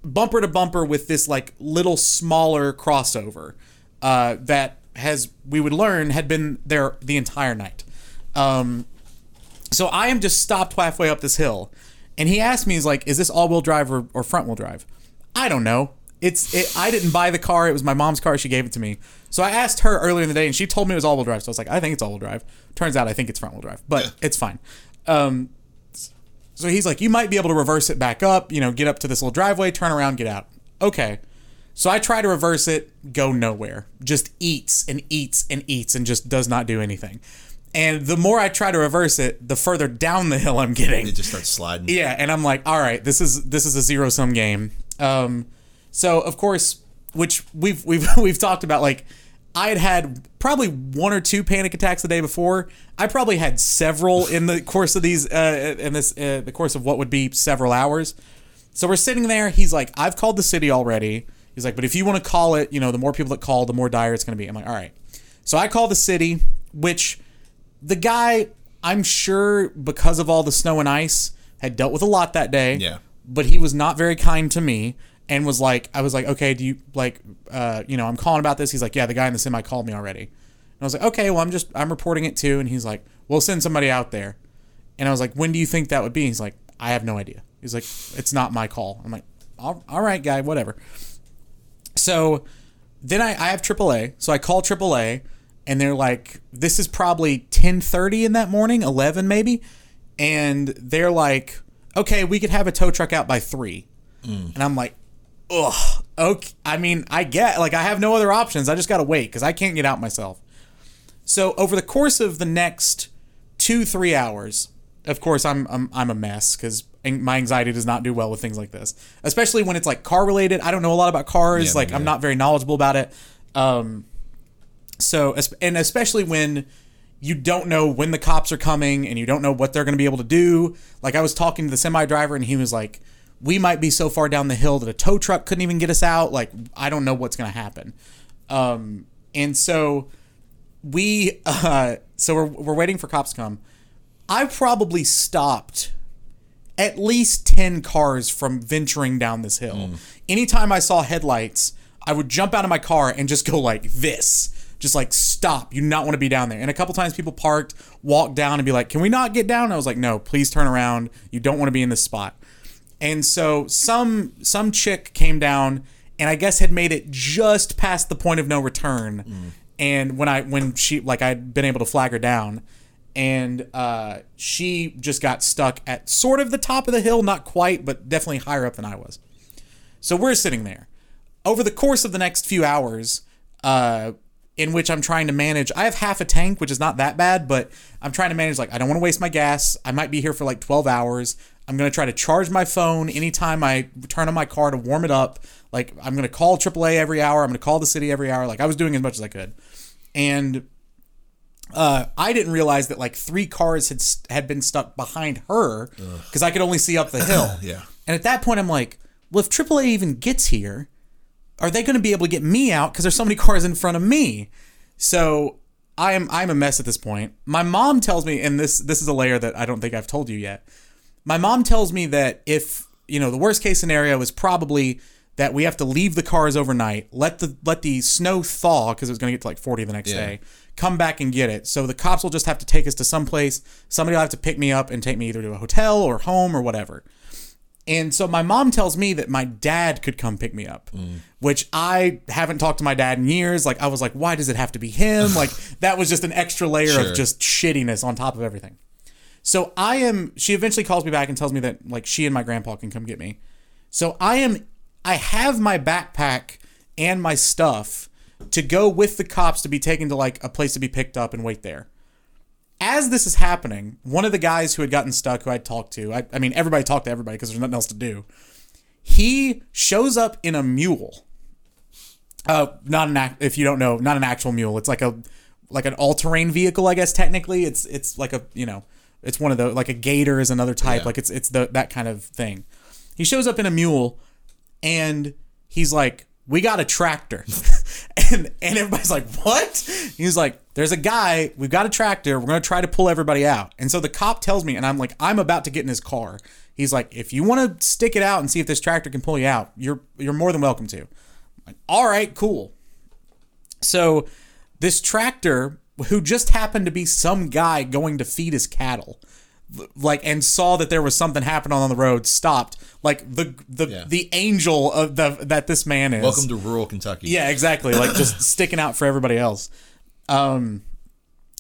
bumper to bumper with this like little smaller crossover uh, that has we would learn had been there the entire night. Um, so I am just stopped halfway up this hill, and he asked me, "He's like, is this all wheel drive or, or front wheel drive?" I don't know. It's it, I didn't buy the car. It was my mom's car. She gave it to me. So I asked her earlier in the day, and she told me it was all wheel drive. So I was like, I think it's all wheel drive. Turns out I think it's front wheel drive, but it's fine. Um, so he's like, you might be able to reverse it back up. You know, get up to this little driveway, turn around, get out. Okay. So I try to reverse it, go nowhere. Just eats and eats and eats and just does not do anything. And the more I try to reverse it, the further down the hill I'm getting. It just starts sliding. Yeah, and I'm like, all right, this is this is a zero sum game. Um, so of course, which we've we've we've talked about, like I had had probably one or two panic attacks the day before. I probably had several in the course of these uh, in this uh, the course of what would be several hours. So we're sitting there. He's like, I've called the city already. He's like, but if you want to call it, you know, the more people that call, the more dire it's going to be. I'm like, all right. So I call the city, which the guy, I'm sure because of all the snow and ice, had dealt with a lot that day. Yeah. But he was not very kind to me and was like, I was like, okay, do you like, uh, you know, I'm calling about this. He's like, yeah, the guy in the semi called me already. And I was like, okay, well, I'm just, I'm reporting it too. And he's like, we'll send somebody out there. And I was like, when do you think that would be? He's like, I have no idea. He's like, it's not my call. I'm like, all, all right, guy, whatever. So then I, I have AAA. So I call AAA and they're like, this is probably 1030 in that morning, 11 maybe. And they're like, okay, we could have a tow truck out by three. Mm. And I'm like, ugh, okay. I mean, I get, like, I have no other options. I just got to wait because I can't get out myself. So over the course of the next two, three hours, of course, I'm, I'm, I'm a mess because my anxiety does not do well with things like this, especially when it's like car related. I don't know a lot about cars. Yeah, like, me I'm not very knowledgeable about it. Um, so, and especially when you don't know when the cops are coming and you don't know what they're going to be able to do. Like I was talking to the semi driver and he was like, "We might be so far down the hill that a tow truck couldn't even get us out. Like I don't know what's going to happen." Um, and so we, uh, so we're we're waiting for cops to come. I probably stopped at least 10 cars from venturing down this hill. Mm. Anytime I saw headlights, I would jump out of my car and just go like this. Just like stop. You do not want to be down there. And a couple times people parked, walked down and be like, "Can we not get down?" And I was like, "No, please turn around. You don't want to be in this spot." And so some some chick came down and I guess had made it just past the point of no return. Mm. And when I when she like I'd been able to flag her down and uh, she just got stuck at sort of the top of the hill, not quite, but definitely higher up than I was. So we're sitting there. Over the course of the next few hours, uh, in which I'm trying to manage, I have half a tank, which is not that bad, but I'm trying to manage, like, I don't want to waste my gas. I might be here for like 12 hours. I'm going to try to charge my phone anytime I turn on my car to warm it up. Like, I'm going to call AAA every hour. I'm going to call the city every hour. Like, I was doing as much as I could. And uh, I didn't realize that like three cars had had been stuck behind her because I could only see up the hill. Yeah. And at that point, I'm like, well, if AAA even gets here, are they going to be able to get me out because there's so many cars in front of me? So I am I'm a mess at this point. My mom tells me, and this this is a layer that I don't think I've told you yet. My mom tells me that if you know the worst case scenario is probably that we have to leave the cars overnight, let the let the snow thaw because it was going to get to like 40 the next Yeah. day, come back and get it. So the cops will just have to take us to some place. Somebody will have to pick me up and take me either to a hotel or home or whatever. And so my mom tells me that my dad could come pick me up, mm. which I haven't talked to my dad in years. Like I was like, why does it have to be him? Like that was just an extra layer Sure. of just shittiness on top of everything. So I am she eventually calls me back and tells me that like she and my grandpa can come get me. So I am I have my backpack and my stuff to go with the cops to be taken to like a place to be picked up and wait there. As this is happening, one of the guys who had gotten stuck, who I'd talked to, I, I mean, everybody talked to everybody because there's nothing else to do. He shows up in a mule. Uh, not an act. If you don't know, not an actual mule. It's like a like an all-terrain vehicle, I guess. Technically, it's it's like a you know, it's one of the like a gator is another type. Yeah. Like it's it's the that kind of thing. He shows up in a mule, and he's like, "We got a tractor," and and everybody's like, "What?" He's like, there's a guy, we've got a tractor, we're to try to pull everybody out. And so the cop tells me, and I'm like, I'm about to get in his car. He's like, if you want to stick it out and see if this tractor can pull you out, you're you're more than welcome to. I'm like, all right, cool. So this tractor, who just happened to be some guy going to feed his cattle, like and saw that there was something happening on the road, stopped. Like the the Yeah. the angel of the that this man is. Welcome to rural Kentucky. Yeah, exactly. Like just sticking out for everybody else. Um,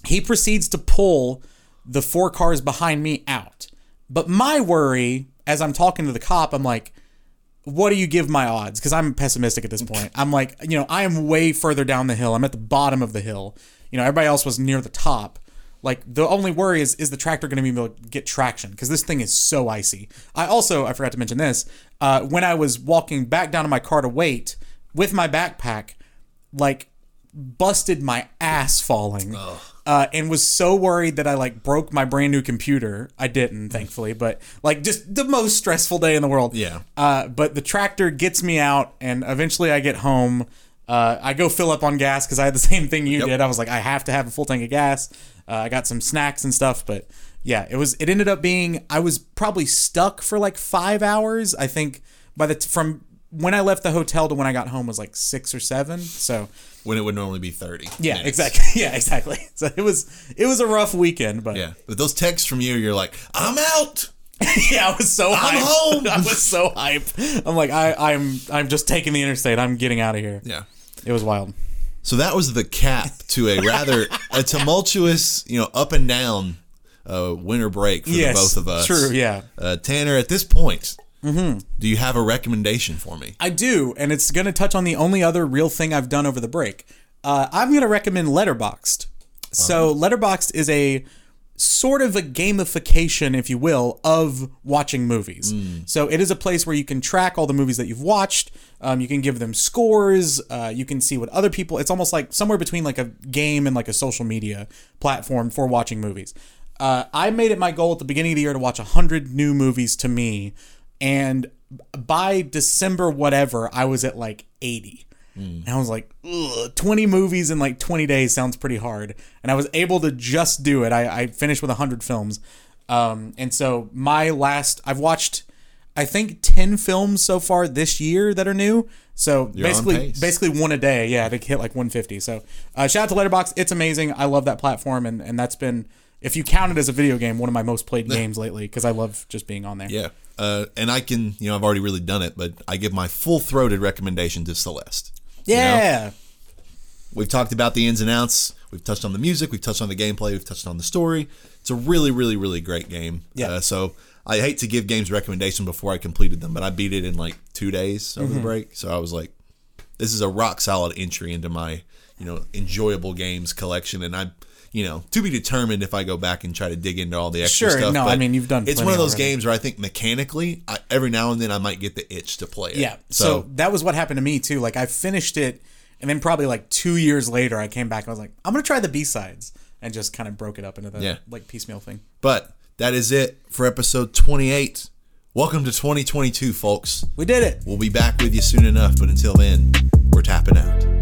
he proceeds to pull the four cars behind me out. But my worry, as I'm talking to the cop, I'm like, what do you give my odds? Because I'm pessimistic at this point. I'm like, you know, I am way further down the hill. I'm at the bottom of the hill. You know, everybody else was near the top. Like the only worry is is the tractor going to be able to get traction because this thing is so icy. I also I forgot to mention this uh, when I was walking back down to my car to wait with my backpack, like busted my ass falling. Uh, and was so worried that I like broke my brand new computer. I didn't, thankfully, but like just the most stressful day in the world. Yeah. Uh, but the tractor gets me out, and eventually I get home. Uh, I go fill up on gas because I had the same thing you did. I was like, I have to have a full tank of gas. Uh, I got some snacks and stuff, but yeah, it was. It ended up being I was probably stuck for like five hours. I think by the t- from when I left the hotel to when I got home was like six or seven. So When it would normally be 30. yeah, minutes. exactly. Yeah, exactly. So it was it was a rough weekend, but Yeah. But those texts from you, you're like, I'm out. yeah, I was so I'm hyped. home. I was so hype. I'm like, I, I'm I'm just taking the interstate. I'm getting out of here. Yeah. It was wild. So that was the cap to a rather a tumultuous, you know, up and down uh, winter break for Yes, the both of us. true, yeah. Uh, Tanner, at this point, do you have a recommendation for me? I do, and it's going to touch on the only other real thing I've done over the break. Uh, I'm going to recommend Letterboxd. So Letterboxd is a sort of a gamification, if you will, of watching movies. So it is a place where you can track all the movies that you've watched. Um, you can give them scores. Uh, you can see what other people. It's almost like somewhere between like a game and like a social media platform for watching movies. Uh, I made it my goal at the beginning of the year to watch hundred new movies to me, and by December whatever, I was at like eighty. And I was like, Ugh, 20 movies in like 20 days sounds pretty hard. And I was able to just do it. I, I finished with 100 films. Um, and so my last, I've watched, I think, 10 films so far this year that are new. So You're basically, basically one a day. Yeah, to hit like 150. So uh, shout out to Letterbox. It's amazing. I love that platform. And, and that's been, if you count it as a video game, one of my most played games lately because I love just being on there. Yeah. Uh, and I can, you know, I've already really done it, but I give my full throated recommendation to Celeste. You know? Yeah. We've talked about the ins and outs. We've touched on the music. We've touched on the gameplay. We've touched on the story. It's a really, really, really great game. Yeah. Uh, so I hate to give games recommendation before I completed them, but I beat it in like two days over Mm-hmm. the break. So I was like, this is a rock solid entry into my, you know, enjoyable games collection. And I, you know, to be determined if I go back and try to dig into all the extra Sure. stuff. No, but I mean, you've done It's one of those already. games where I think mechanically, I, every now and then I might get the itch to play it. Yeah. So, So, that was what happened to me too. Like I finished it, and then probably like two years later, I came back and I was like, I'm gonna try the B sides, and just kind of broke it up into the Yeah. like piecemeal thing. but that is it for episode 28. Welcome to 2022, folks. We did it. We'll be back with you soon enough, but until then, we're tapping out.